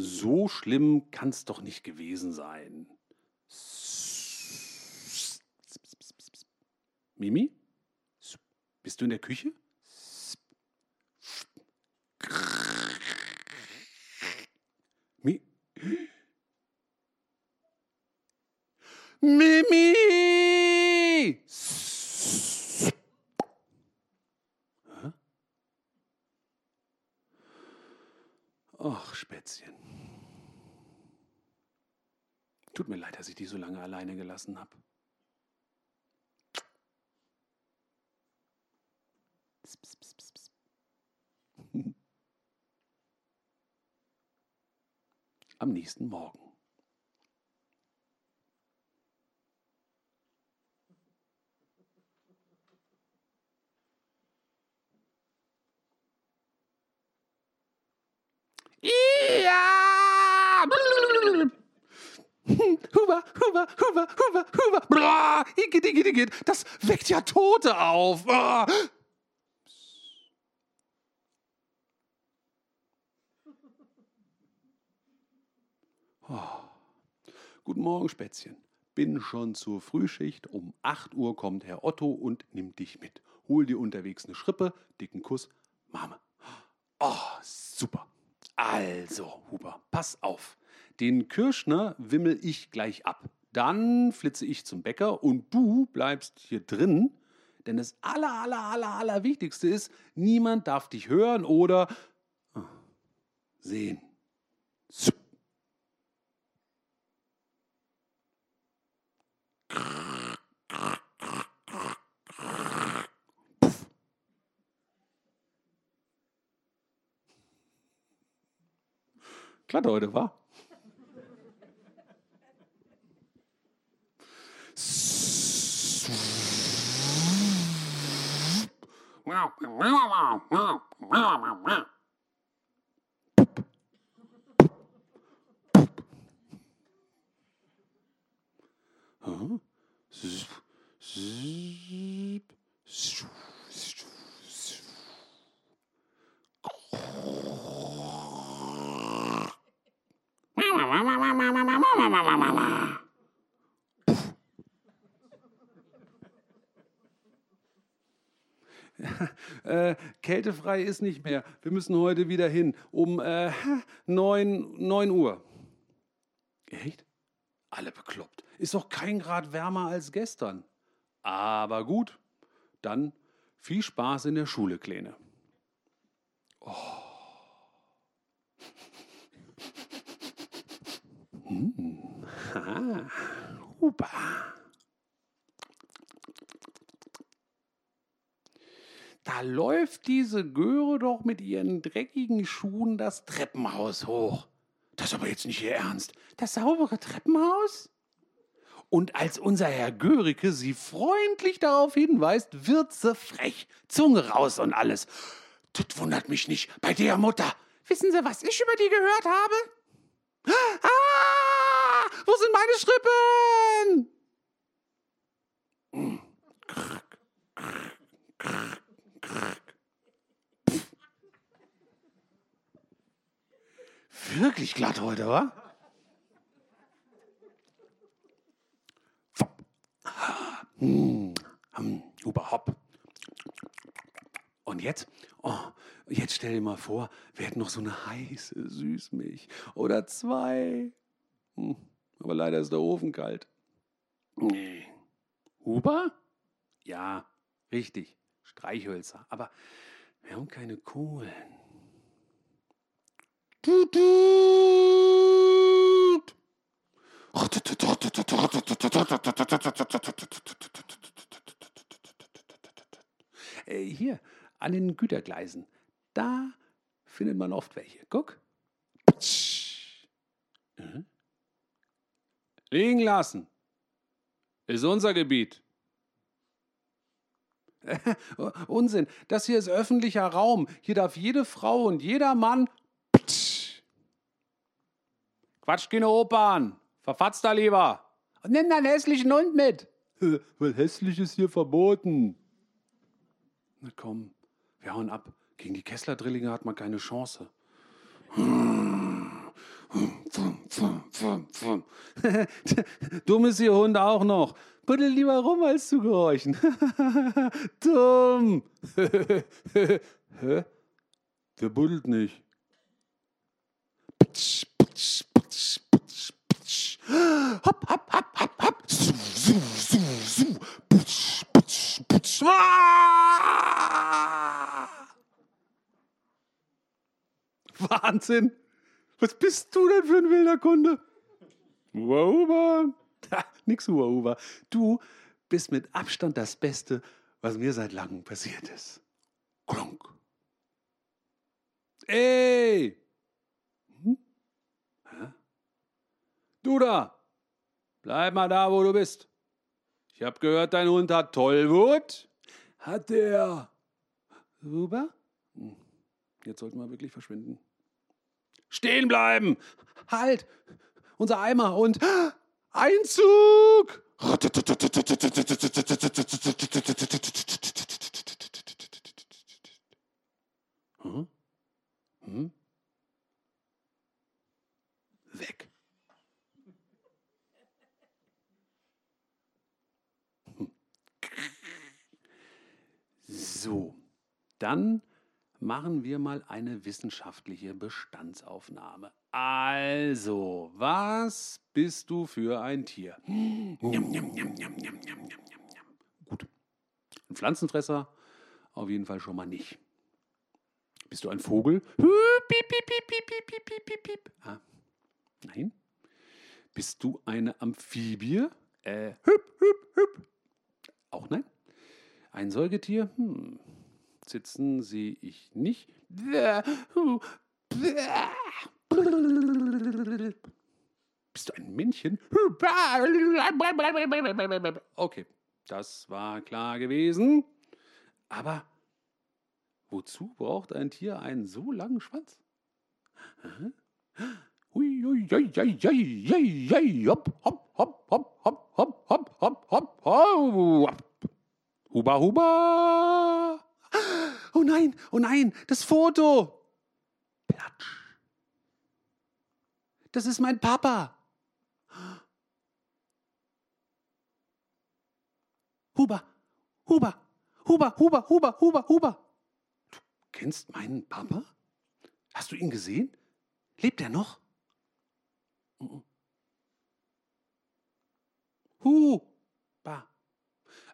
So schlimm kann's doch nicht gewesen sein. Mimi? Bist du in der Küche? Mi Mimi! Ach, Spätzchen. Tut mir leid, dass ich die so lange alleine gelassen habe. Am nächsten Morgen. Ja! Huber, Huber, Huber, Huber, Huber. Blah, igitt, igitt, igitt. Das weckt ja Tote auf. Oh. Oh. Guten Morgen, Spätzchen. Bin schon zur Frühschicht. Um 8 Uhr kommt Herr Otto und nimmt dich mit. Hol dir unterwegs eine Schrippe, dicken Kuss, Mame. Oh, super. Also, Huber, pass auf. Den Kirschner wimmel ich gleich ab. Dann flitze ich zum Bäcker und du bleibst hier drin. Denn das aller, aller, aller, aller Wichtigste ist, niemand darf dich hören oder ah, sehen. Glatt heute, war. Huh? äh, kältefrei ist nicht mehr. Wir müssen heute wieder hin. Um äh, 9, 9 Uhr. Echt? Alle bekloppt. Ist doch kein Grad wärmer als gestern. Aber gut, dann viel Spaß in der Schule, Kleine. Oh. Hm. Ha. Hupa. Da läuft diese Göre doch mit ihren dreckigen Schuhen das Treppenhaus hoch. Das ist aber jetzt nicht ihr Ernst. Das saubere Treppenhaus? Und als unser Herr Görike sie freundlich darauf hinweist, wird sie frech. Zunge raus und alles. Das wundert mich nicht bei der Mutter. Wissen Sie, was ich über die gehört habe? Ah, wo sind meine Schrippen? Hm. Wirklich glatt heute, wa? Hm, hm, überhaupt. Und jetzt, oh, jetzt stell dir mal vor, wir hätten noch so eine heiße Süßmilch oder zwei. Hm, aber leider ist der Ofen kalt. Nee. Huber? Ja, richtig. Streichhölzer. Aber wir haben keine Kohlen. Hier, an den Gütergleisen. Da findet man oft welche. Guck. Mhm. Liegen lassen. Ist unser Gebiet. Unsinn. Das hier ist öffentlicher Raum. Hier darf jede Frau und jeder Mann. Quatsch keine Opern. Verfatzt da lieber. Und nimm deinen hässlichen Hund mit. Weil hässlich ist hier verboten. Na komm, wir hauen ab. Gegen die Kessler-Drillinge hat man keine Chance. Dumm ist ihr Hund auch noch. Buddel lieber rum, als zu gehorchen. Dumm. Hä? Der buddelt nicht. Hopp, hopp, hopp, hopp, hopp. Su, su, su, su. Putsch, putsch, putsch. Wahnsinn. Was bist du denn für ein wilder Kunde? Uahuba. Nix Uahuba. Du bist mit Abstand das Beste, was mir seit langem passiert ist. Klonk. Ey! Du da! Bleib mal da, wo du bist. Ich hab gehört, dein Hund hat Tollwut. Hat der. Rüber? Hm. Jetzt sollten wir wirklich verschwinden. Stehen bleiben! Halt! Unser Eimer und Einzug! Hm? Hm? Weg. So, dann machen wir mal eine wissenschaftliche Bestandsaufnahme. Also, was bist du für ein Tier? Gut. Ein Pflanzenfresser? Auf jeden Fall schon mal nicht. Bist du ein Vogel? Ah, nein. Bist du eine Amphibie? Äh, hüp, hüp, hüp. Auch nein. Ein Säugetier? Hm. Sitzen sehe ich nicht. Bist du ein Männchen? Okay, das war klar gewesen. Aber wozu braucht ein Tier einen so langen Schwanz? Hui, hui, hui, hui, hui, hui, hui, hopp, hopp, hopp, hopp, hopp, hopp, hopp, hopp, hopp, hopp. Huba, huba. Oh nein, oh nein, das Foto. Platsch. Das ist mein Papa. Huber, Huber, Huber, Huber, Huber, Huber, Huber. Du kennst meinen Papa? Hast du ihn gesehen? Lebt er noch? Huber.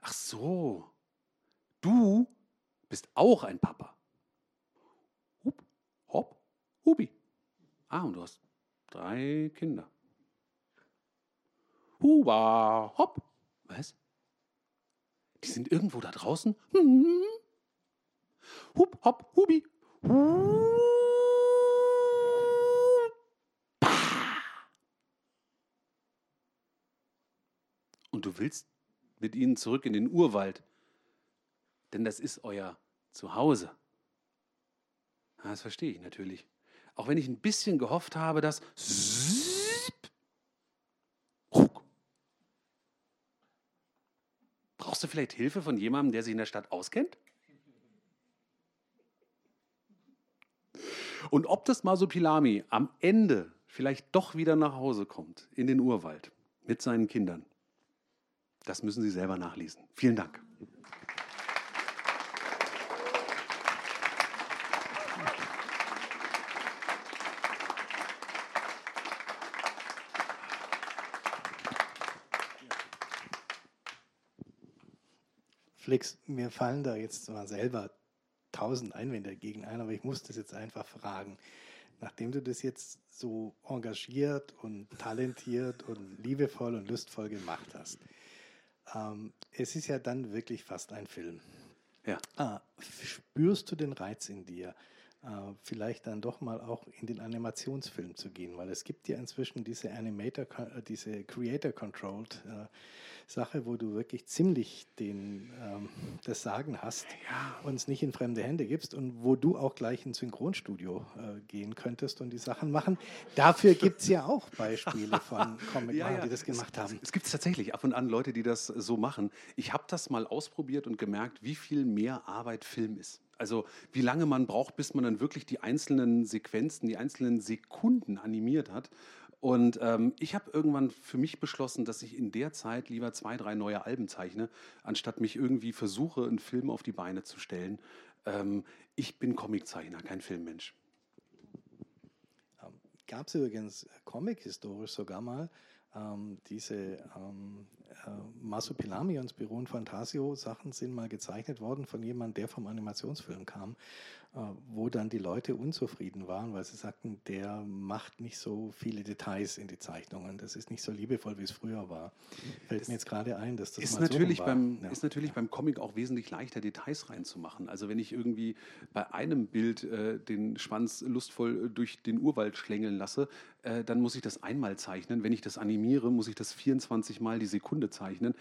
Ach so. Du bist auch ein Papa. Hup, hopp, Hubi. Ah, und du hast Drei Kinder. Huba, hopp. Was? Die sind irgendwo da draußen? Hm. Hup, hopp, hubi. Und du willst mit ihnen zurück in den Urwald, denn das ist euer Zuhause. Das verstehe ich natürlich. Auch wenn ich ein bisschen gehofft habe, dass Brauchst du vielleicht Hilfe von jemandem, der sich in der Stadt auskennt? Und ob das Masopilami am Ende vielleicht doch wieder nach Hause kommt, in den Urwald, mit seinen Kindern, das müssen Sie selber nachlesen. Vielen Dank. Flix, mir fallen da jetzt zwar selber tausend Einwände dagegen ein, aber ich muss das jetzt einfach fragen. Nachdem du das jetzt so engagiert und talentiert und liebevoll und lustvoll gemacht hast, ähm, es ist ja dann wirklich fast ein Film. Ja. Ah, spürst du den Reiz in dir? Äh, vielleicht dann doch mal auch in den Animationsfilm zu gehen, weil es gibt ja inzwischen diese Animator, äh, diese Creator-Controlled äh, Sache, wo du wirklich ziemlich den, ähm, das Sagen hast ja. und es nicht in fremde Hände gibst und wo du auch gleich ins Synchronstudio äh, gehen könntest und die Sachen machen. Dafür gibt es ja auch Beispiele von comic ja, ja. die das gemacht es, haben. Es, es gibt tatsächlich ab und an Leute, die das so machen. Ich habe das mal ausprobiert und gemerkt, wie viel mehr Arbeit Film ist. Also wie lange man braucht, bis man dann wirklich die einzelnen Sequenzen, die einzelnen Sekunden animiert hat. Und ähm, ich habe irgendwann für mich beschlossen, dass ich in der Zeit lieber zwei, drei neue Alben zeichne, anstatt mich irgendwie versuche, einen Film auf die Beine zu stellen. Ähm, ich bin Comiczeichner, kein Filmmensch. Ähm, Gab es übrigens Comic-historisch sogar mal ähm, diese ähm, äh, Masupilami und Spiro und Fantasio Sachen sind mal gezeichnet worden von jemandem, der vom Animationsfilm kam wo dann die Leute unzufrieden waren, weil sie sagten, der macht nicht so viele Details in die Zeichnungen. Das ist nicht so liebevoll, wie es früher war. Fällt das mir jetzt gerade ein, dass das ist natürlich so beim ja. ist natürlich beim Comic auch wesentlich leichter Details reinzumachen. Also wenn ich irgendwie bei einem Bild äh, den Schwanz lustvoll durch den Urwald schlängeln lasse, äh, dann muss ich das einmal zeichnen. Wenn ich das animiere, muss ich das 24 Mal die Sekunde zeichnen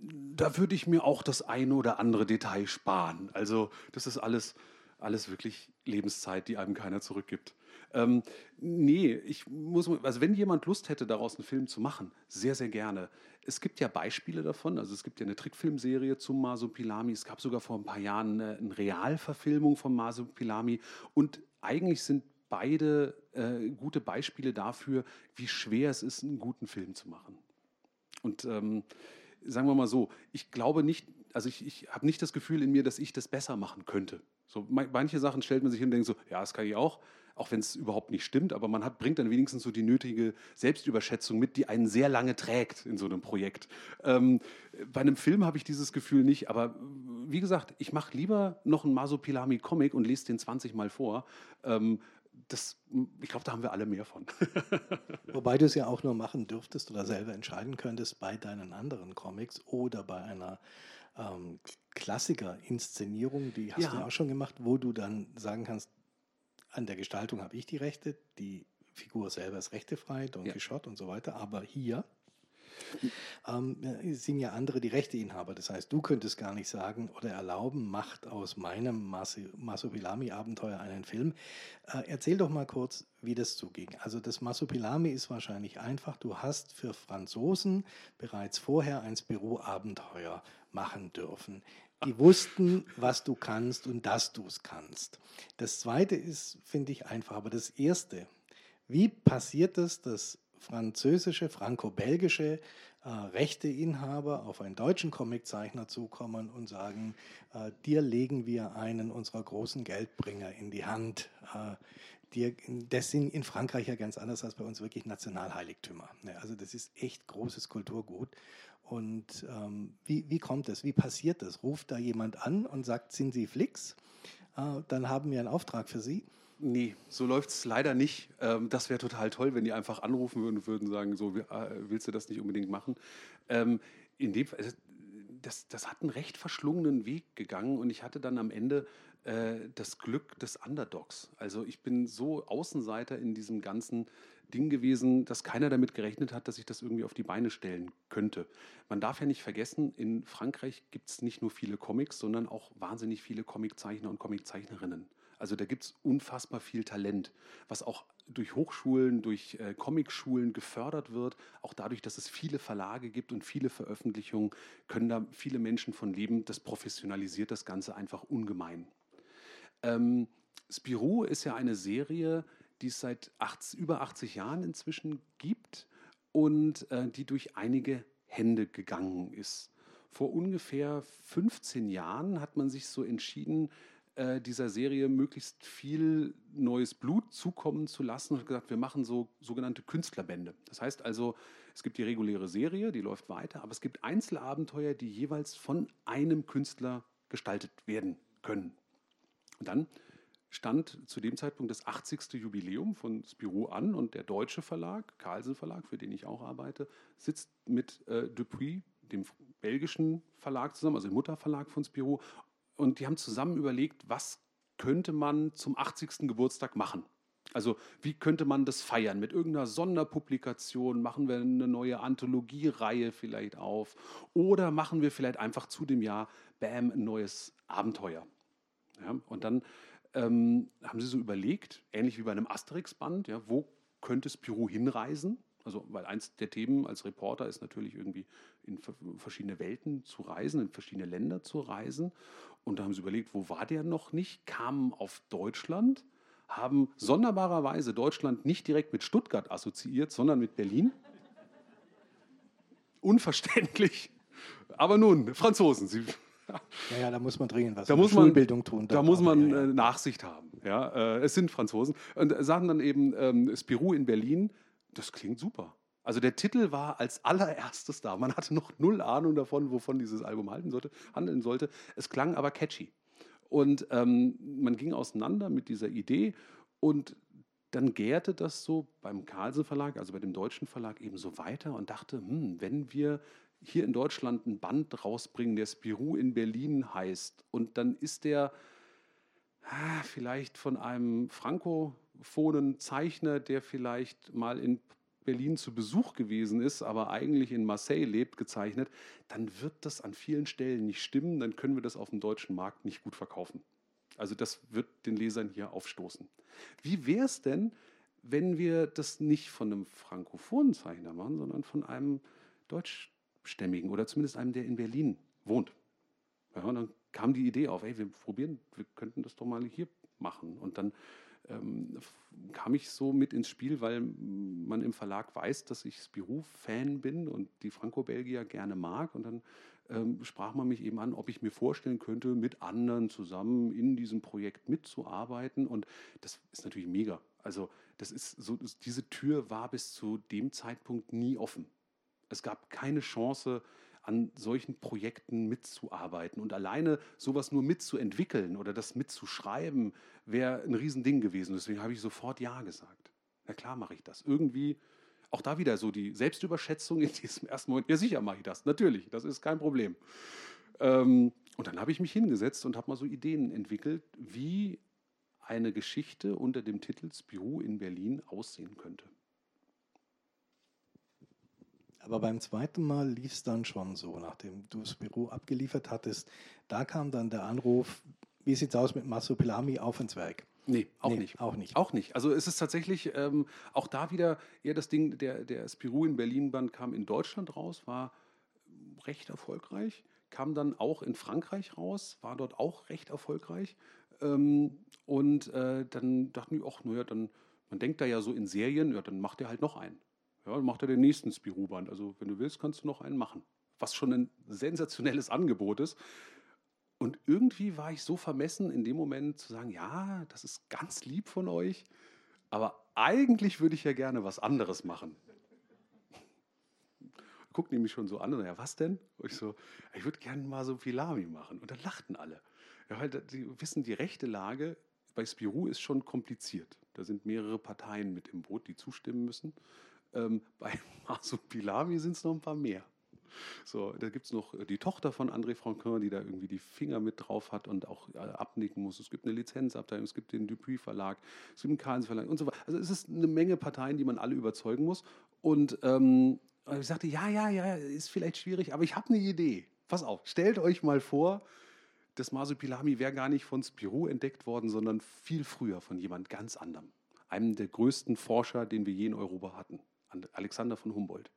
da würde ich mir auch das eine oder andere Detail sparen. Also das ist alles alles wirklich Lebenszeit, die einem keiner zurückgibt. Ähm, nee, ich muss, also wenn jemand Lust hätte, daraus einen Film zu machen, sehr, sehr gerne. Es gibt ja Beispiele davon, also es gibt ja eine Trickfilmserie zum Masopilami, es gab sogar vor ein paar Jahren eine, eine Realverfilmung von Masopilami und eigentlich sind beide äh, gute Beispiele dafür, wie schwer es ist, einen guten Film zu machen. Und ähm, sagen wir mal so, ich glaube nicht, also ich, ich habe nicht das Gefühl in mir, dass ich das besser machen könnte. So, manche Sachen stellt man sich hin und denkt so, ja, das kann ich auch, auch wenn es überhaupt nicht stimmt, aber man hat, bringt dann wenigstens so die nötige Selbstüberschätzung mit, die einen sehr lange trägt in so einem Projekt. Ähm, bei einem Film habe ich dieses Gefühl nicht, aber wie gesagt, ich mache lieber noch einen Masopilami-Comic und lese den 20 Mal vor. Ähm, das, ich glaube, da haben wir alle mehr von. Wobei du es ja auch nur machen dürftest oder selber entscheiden könntest bei deinen anderen Comics oder bei einer ähm, Klassiker-Inszenierung, die hast ja. du ja auch schon gemacht, wo du dann sagen kannst, an der Gestaltung habe ich die Rechte, die Figur selber ist rechtefrei, Don ja. Quixote und so weiter, aber hier ähm, sind ja andere die Rechteinhaber. Das heißt, du könntest gar nicht sagen oder erlauben, macht aus meinem Masopilami-Abenteuer einen Film. Äh, erzähl doch mal kurz, wie das zuging. Also das Masopilami ist wahrscheinlich einfach. Du hast für Franzosen bereits vorher ein Spirou-Abenteuer machen dürfen. Die wussten, was du kannst und dass du es kannst. Das zweite ist, finde ich, einfach. Aber das erste, wie passiert es, dass französische, franco-belgische äh, Rechteinhaber auf einen deutschen Comiczeichner zukommen und sagen, äh, dir legen wir einen unserer großen Geldbringer in die Hand. Äh, dir, das sind in Frankreich ja ganz anders als bei uns wirklich Nationalheiligtümer. Ne, also das ist echt großes Kulturgut. Und ähm, wie, wie kommt das? Wie passiert das? Ruft da jemand an und sagt, sind Sie Flix? Äh, dann haben wir einen Auftrag für Sie. Nee, so läuft es leider nicht. Ähm, das wäre total toll, wenn die einfach anrufen würden und würden sagen, so äh, willst du das nicht unbedingt machen. Ähm, in dem Fall, das, das hat einen recht verschlungenen Weg gegangen und ich hatte dann am Ende äh, das Glück des Underdogs. Also ich bin so Außenseiter in diesem ganzen Ding gewesen, dass keiner damit gerechnet hat, dass ich das irgendwie auf die Beine stellen könnte. Man darf ja nicht vergessen, in Frankreich gibt es nicht nur viele Comics, sondern auch wahnsinnig viele Comiczeichner und Comiczeichnerinnen. Also da gibt es unfassbar viel Talent, was auch durch Hochschulen, durch äh, Comicschulen gefördert wird. Auch dadurch, dass es viele Verlage gibt und viele Veröffentlichungen, können da viele Menschen von leben. Das professionalisiert das Ganze einfach ungemein. Ähm, Spirou ist ja eine Serie, die es seit 80, über 80 Jahren inzwischen gibt und äh, die durch einige Hände gegangen ist. Vor ungefähr 15 Jahren hat man sich so entschieden, äh, dieser Serie möglichst viel neues Blut zukommen zu lassen und gesagt, wir machen so sogenannte Künstlerbände. Das heißt also, es gibt die reguläre Serie, die läuft weiter, aber es gibt Einzelabenteuer, die jeweils von einem Künstler gestaltet werden können. Und dann stand zu dem Zeitpunkt das 80. Jubiläum von Spirou an und der deutsche Verlag, Carlsen Verlag, für den ich auch arbeite, sitzt mit äh, Dupuis, dem belgischen Verlag zusammen, also dem Mutterverlag von Spirou und die haben zusammen überlegt, was könnte man zum 80. Geburtstag machen. Also wie könnte man das feiern? Mit irgendeiner Sonderpublikation machen wir eine neue Anthologiereihe vielleicht auf oder machen wir vielleicht einfach zu dem Jahr, bam, ein neues Abenteuer. Ja, und dann ähm, haben sie so überlegt, ähnlich wie bei einem Asterix-Band, ja, wo könnte Spirou hinreisen? Also, weil eins der Themen als Reporter ist natürlich irgendwie in verschiedene Welten zu reisen, in verschiedene Länder zu reisen. Und da haben sie überlegt, wo war der noch nicht? Kamen auf Deutschland, haben sonderbarerweise Deutschland nicht direkt mit Stuttgart assoziiert, sondern mit Berlin. Unverständlich. Aber nun, Franzosen, sie ja, ja, da muss man dringend was da muss man, Schulbildung tun. Da muss man ja, ja. Äh, Nachsicht haben. Ja, äh, es sind Franzosen. Und sagen dann eben ähm, Spirou in Berlin, das klingt super. Also der Titel war als allererstes da. Man hatte noch null Ahnung davon, wovon dieses Album sollte, handeln sollte. Es klang aber catchy. Und ähm, man ging auseinander mit dieser Idee und dann gärte das so beim Carlsen Verlag, also bei dem deutschen Verlag, eben so weiter und dachte, hm, wenn wir hier in Deutschland ein Band rausbringen, der Spirou in Berlin heißt, und dann ist der ah, vielleicht von einem frankophonen Zeichner, der vielleicht mal in Berlin zu Besuch gewesen ist, aber eigentlich in Marseille lebt, gezeichnet, dann wird das an vielen Stellen nicht stimmen, dann können wir das auf dem deutschen Markt nicht gut verkaufen. Also das wird den Lesern hier aufstoßen. Wie wäre es denn, wenn wir das nicht von einem frankophonen Zeichner machen, sondern von einem deutschstämmigen oder zumindest einem, der in Berlin wohnt? Ja, und dann kam die Idee auf, ey, wir probieren, wir könnten das doch mal hier machen. Und dann ähm, kam ich so mit ins Spiel, weil man im Verlag weiß, dass ich Spirou-Fan bin und die Franco-Belgier gerne mag. Und dann ähm, sprach man mich eben an, ob ich mir vorstellen könnte, mit anderen zusammen in diesem Projekt mitzuarbeiten. Und das ist natürlich mega. Also das ist so, diese Tür war bis zu dem Zeitpunkt nie offen. Es gab keine Chance, an solchen Projekten mitzuarbeiten. Und alleine sowas nur mitzuentwickeln oder das mitzuschreiben, wäre ein Riesending gewesen. Deswegen habe ich sofort Ja gesagt. Na klar mache ich das. Irgendwie, auch da wieder so die Selbstüberschätzung in diesem ersten Moment. Ja, sicher mache ich das. Natürlich, das ist kein Problem. Ähm, und dann habe ich mich hingesetzt und habe mal so Ideen entwickelt, wie eine Geschichte unter dem Titel Spirou in Berlin aussehen könnte. Aber beim zweiten Mal lief es dann schon so, nachdem du das Büro abgeliefert hattest. Da kam dann der Anruf, wie sieht es aus mit Masopilami auf ins Werk? Nee, auch nee, nicht. Auch nicht. Auch nicht. Also es ist tatsächlich ähm, auch da wieder eher das Ding, der, der Spirou in Berlin-Band kam in Deutschland raus, war recht erfolgreich, kam dann auch in Frankreich raus, war dort auch recht erfolgreich. Ähm, und äh, dann dachten wir, ach, naja, dann, man denkt da ja so in Serien, ja, dann macht er halt noch einen. Ja, dann macht er den nächsten Spirou-Band. Also wenn du willst, kannst du noch einen machen. Was schon ein sensationelles Angebot ist. Und irgendwie war ich so vermessen, in dem Moment zu sagen, ja, das ist ganz lieb von euch, aber eigentlich würde ich ja gerne was anderes machen. Guckt nämlich schon so an und ja, was denn? Und ich so, ich würde gerne mal so Pilami machen. Und dann lachten alle. Ja, weil die wissen, die rechte Lage bei Spirou ist schon kompliziert. Da sind mehrere Parteien mit im Boot, die zustimmen müssen. Ähm, bei Masupilami sind es noch ein paar mehr. So, da gibt es noch äh, die Tochter von André Franquin, die da irgendwie die Finger mit drauf hat und auch äh, abnicken muss. Es gibt eine Lizenzabteilung, es gibt den Dupuis Verlag, es gibt den Carlens Verlag und so weiter. Also es ist eine Menge Parteien, die man alle überzeugen muss. Und ähm, ich sagte, ja, ja, ja, ist vielleicht schwierig, aber ich habe eine Idee. Pass auf, stellt euch mal vor, das Masupilami wäre gar nicht von Spirou entdeckt worden, sondern viel früher von jemand ganz anderem. Einem der größten Forscher, den wir je in Europa hatten. Alexander von Humboldt.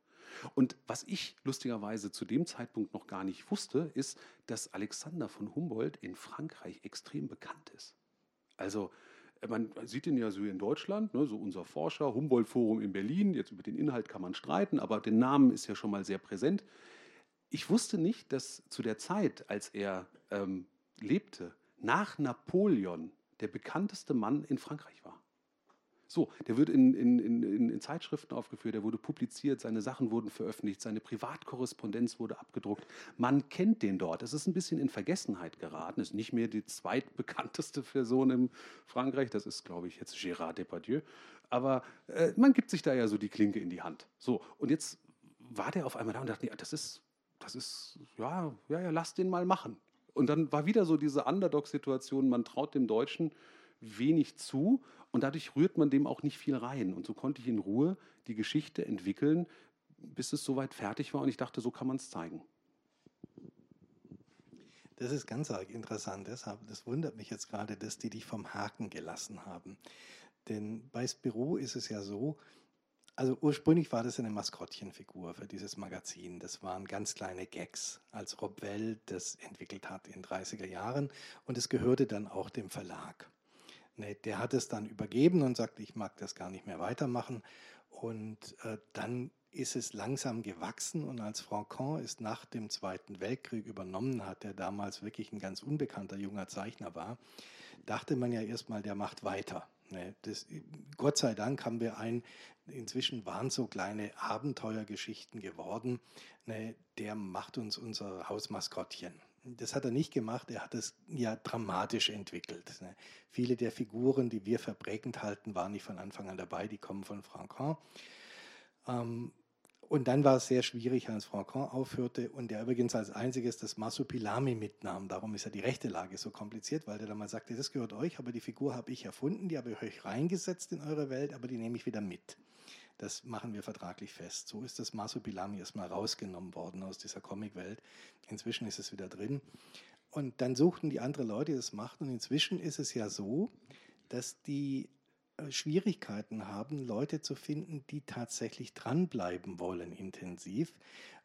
Und was ich lustigerweise zu dem Zeitpunkt noch gar nicht wusste, ist, dass Alexander von Humboldt in Frankreich extrem bekannt ist. Also äh, man sieht ihn ja so in Deutschland, ne, so unser Forscher, Humboldt-Forum in Berlin. Jetzt über den Inhalt kann man streiten, aber der Name ist ja schon mal sehr präsent. Ich wusste nicht, dass zu der Zeit, als er ähm, lebte, nach Napoleon der bekannteste Mann in Frankreich war. So, der wird in, in, in, in, Zeitschriften aufgeführt, der wurde publiziert, seine Sachen wurden veröffentlicht, seine Privatkorrespondenz wurde abgedruckt. Man kennt den dort. Es ist ein bisschen in Vergessenheit geraten. Ist nicht mehr die zweitbekannteste Person in Frankreich. Das ist, glaube ich, jetzt Gérard Depardieu. Aber äh, man gibt sich da ja so die Klinke in die Hand. So, und jetzt war der auf einmal da und dachte, ja, das ist, das ist, ja, ja, ja, lass den mal machen. Und dann war wieder so diese Underdog-Situation, man traut dem Deutschen wenig zu und dadurch rührt man dem auch nicht viel rein. Und so konnte ich in Ruhe die Geschichte entwickeln, bis es soweit fertig war und ich dachte, so kann man es zeigen. Das ist ganz arg interessant. Deshalb, das wundert mich jetzt gerade, dass die dich vom Haken gelassen haben. Denn bei Spiro ist es ja so, also ursprünglich war das eine Maskottchenfigur für dieses Magazin. Das waren ganz kleine Gags, als Rob Well das entwickelt hat in 30er Jahren. Und es gehörte dann auch dem Verlag. Nee, der hat es dann übergeben und sagt, ich mag das gar nicht mehr weitermachen. Und äh, dann ist es langsam gewachsen und als Franquin es nach dem Zweiten Weltkrieg übernommen hat, der damals wirklich ein ganz unbekannter junger Zeichner war, dachte man ja erstmal, der macht weiter. Nee, das, Gott sei Dank haben wir ein, inzwischen waren so kleine Abenteuergeschichten geworden, nee, der macht uns unser Hausmaskottchen. Das hat er nicht gemacht, er hat es ja dramatisch entwickelt. Ne? Viele der Figuren, die wir verprägend halten, waren nicht von Anfang an dabei, die kommen von Franquin. Ähm, und dann war es sehr schwierig, als Franquin aufhörte und der übrigens als einziges das Masupilami mitnahm. Darum ist ja die rechte Lage so kompliziert, weil der dann mal sagte, das gehört euch, aber die Figur habe ich erfunden, die habe ich euch reingesetzt in eure Welt, aber die nehme ich wieder mit. Das machen wir vertraglich fest. So ist das Masupilami erstmal rausgenommen worden aus dieser Comicwelt. Inzwischen ist es wieder drin. Und dann suchten die anderen Leute, die das machten. Und inzwischen ist es ja so, dass die äh, Schwierigkeiten haben, Leute zu finden, die tatsächlich dranbleiben wollen intensiv,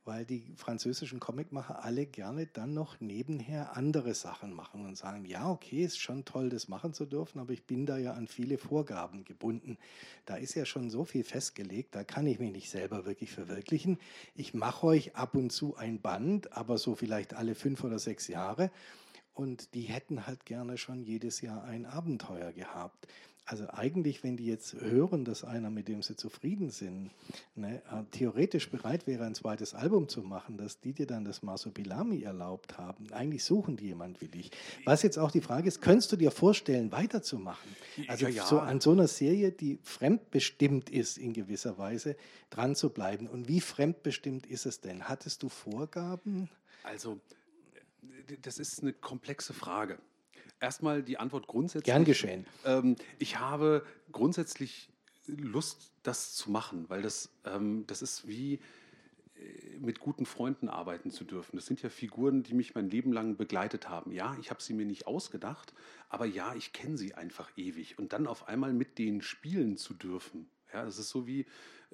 weil die französischen Comicmacher alle gerne dann noch nebenher andere Sachen machen und sagen, ja, okay, ist schon toll, das machen zu dürfen, aber ich bin da ja an viele Vorgaben gebunden. Da ist ja schon so viel festgelegt, da kann ich mich nicht selber wirklich verwirklichen. Ich mache euch ab und zu ein Band, aber so vielleicht alle fünf oder sechs Jahre. Und die hätten halt gerne schon jedes Jahr ein Abenteuer gehabt. Also eigentlich, wenn die jetzt hören, dass einer, mit dem sie zufrieden sind, ne, äh, theoretisch bereit wäre, ein zweites Album zu machen, dass die dir dann das Masopilami erlaubt haben. Eigentlich suchen die jemand wie dich. Was jetzt auch die Frage ist, könntest du dir vorstellen, weiterzumachen? Also ja, ja. so an so einer Serie, die fremdbestimmt ist in gewisser Weise, dran zu bleiben. Und wie fremdbestimmt ist es denn? Hattest du Vorgaben? Also, das ist eine komplexe Frage. Erstmal die Antwort grundsätzlich. Gern geschehen. Ähm, ich habe grundsätzlich Lust, das zu machen, weil das, ähm, das ist wie äh, mit guten Freunden arbeiten zu dürfen. Das sind ja Figuren, die mich mein Leben lang begleitet haben. Ja, ich habe sie mir nicht ausgedacht, aber ja, ich kenne sie einfach ewig. Und dann auf einmal mit denen spielen zu dürfen. Ja, das ist so wie,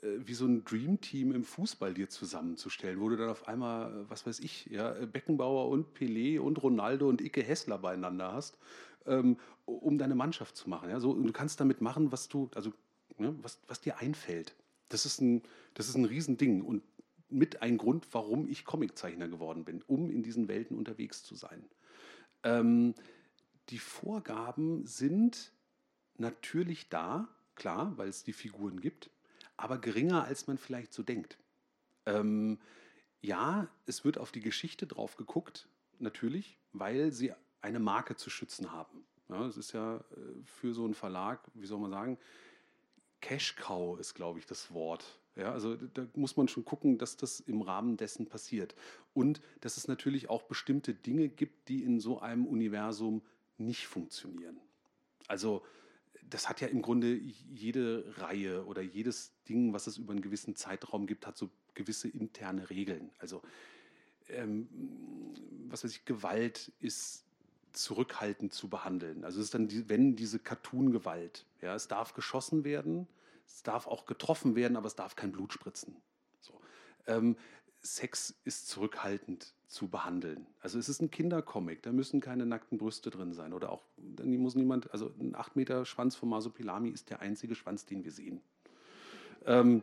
wie so ein Dream-Team im Fußball dir zusammenzustellen, wo du dann auf einmal, äh, was weiß ich, ja, Beckenbauer und Pelé und Ronaldo und Icke Hessler beieinander hast, ähm, um deine Mannschaft zu machen. Ja, so, du kannst damit machen, was du, also ja, was, was dir einfällt. Das ist ein, das ist ein Riesending und mit ein Grund, warum ich Comiczeichner geworden bin, um in diesen Welten unterwegs zu sein. Ähm, die Vorgaben sind natürlich da, klar, weil es die Figuren gibt aber geringer, als man vielleicht so denkt. Ähm, ja, es wird auf die Geschichte drauf geguckt, natürlich, weil sie eine Marke zu schützen haben. Ja, es ist ja äh, für so einen Verlag, wie soll man sagen, Cash Cow ist, glaube ich, das Wort. Ja, also da muss man schon gucken, dass das im Rahmen dessen passiert. Und dass es natürlich auch bestimmte Dinge gibt, die in so einem Universum nicht funktionieren. Also das hat ja im Grunde jede Reihe oder jedes Ding, was es über einen gewissen Zeitraum gibt, hat so gewisse interne Regeln. Also, ähm, was weiß ich, Gewalt ist zurückhaltend zu behandeln. Also es ist dann, die, wenn diese Cartoon-Gewalt, ja, es darf geschossen werden, es darf auch getroffen werden, aber es darf kein Blut spritzen. So. Ähm, Sex ist zurückhaltend zu behandeln. Also es ist ein Kindercomic, da müssen keine nackten Brüste drin sein. Oder auch, da muss niemand, also ein 8 Meter Schwanz von Masopilami ist der einzige Schwanz, den wir sehen. Ähm,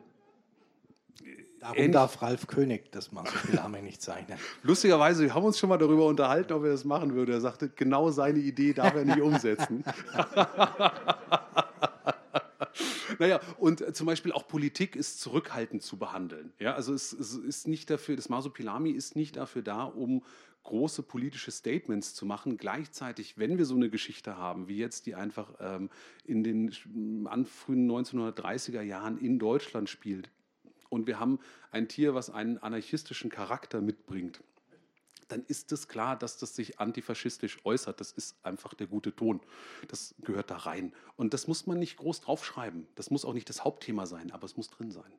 Darum ähnlich, darf Ralf König das Masopilami nicht zeichnen. Lustigerweise, wir haben uns schon mal darüber unterhalten, ob er das machen würde. Er sagte, genau seine Idee darf er nicht umsetzen. Naja, und äh, zum Beispiel auch Politik ist zurückhaltend zu behandeln. Ja, also es, es ist nicht dafür, das Masopilami ist nicht dafür da, um große politische Statements zu machen. Gleichzeitig, wenn wir so eine Geschichte haben, wie jetzt, die einfach ähm, in den an frühen 1930er Jahren in Deutschland spielt, und wir haben ein Tier, was einen anarchistischen Charakter mitbringt, dann ist es klar, dass das sich antifaschistisch äußert. Das ist einfach der gute Ton. Das gehört da rein. Und das muss man nicht groß draufschreiben. Das muss auch nicht das Hauptthema sein, aber es muss drin sein.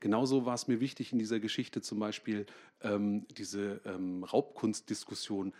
Genauso war es mir wichtig in dieser Geschichte zum Beispiel ähm, diese ähm, Raubkunstdiskussion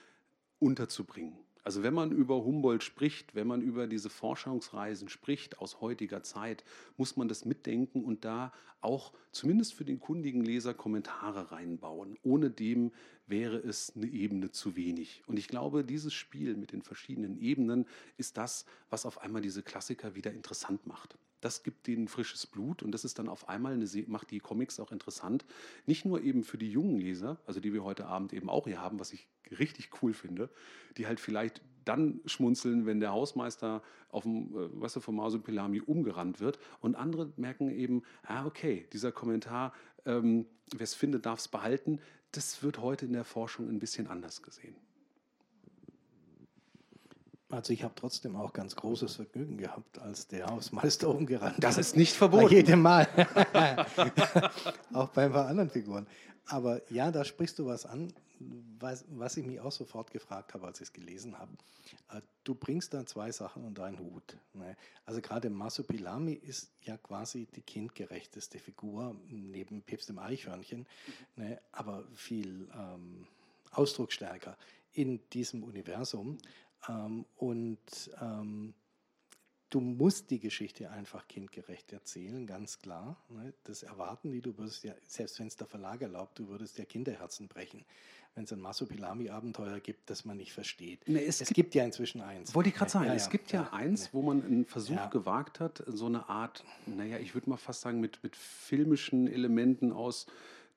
unterzubringen. Also wenn man über Humboldt spricht, wenn man über diese Forschungsreisen spricht aus heutiger Zeit, muss man das mitdenken und da auch zumindest für den kundigen Leser Kommentare reinbauen. Ohne dem wäre es eine Ebene zu wenig. Und ich glaube, dieses Spiel mit den verschiedenen Ebenen ist das, was auf einmal diese Klassiker wieder interessant macht. Das gibt denen frisches Blut und das ist dann auf einmal eine, macht die Comics auch interessant. Nicht nur eben für die jungen Leser, also die wir heute Abend eben auch hier haben, was ich richtig cool finde, die halt vielleicht dann schmunzeln, wenn der Hausmeister auf dem, äh, weißt du, vom Mausupilami umgerannt wird. Und andere merken eben, ah, okay, dieser Kommentar, ähm, wer es findet, darf es behalten. Das wird heute in der Forschung ein bisschen anders gesehen. Also ich habe trotzdem auch ganz großes Vergnügen gehabt, als der Hausmeister umgerannt Das ist nicht verboten. Bei jedem Mal. auch bei ein paar anderen Figuren. Aber ja, da sprichst du was an, was, was ich mich auch sofort gefragt habe, als ich es gelesen habe. Äh, du bringst da zwei Sachen unter einen Hut. Ne? Also gerade Masupilami ist ja quasi die kindgerechteste Figur neben Pips dem Eichhörnchen, ne? aber viel ähm, ausdrucksstärker in diesem Universum. Ähm, und ähm, du musst die Geschichte einfach kindgerecht erzählen, ganz klar. Ne? Das erwarten die, du würdest ja, selbst wenn es der Verlag erlaubt, du würdest ja Kinderherzen brechen, wenn es ein Masopilami-Abenteuer gibt, das man nicht versteht. Nee, es, es gibt, gibt, ja inzwischen eins. Wollte ich gerade sagen, ja, es gibt ja, ja eins, wo man einen Versuch gewagt hat, so eine Art, naja, ich würde mal fast sagen, mit, mit filmischen Elementen aus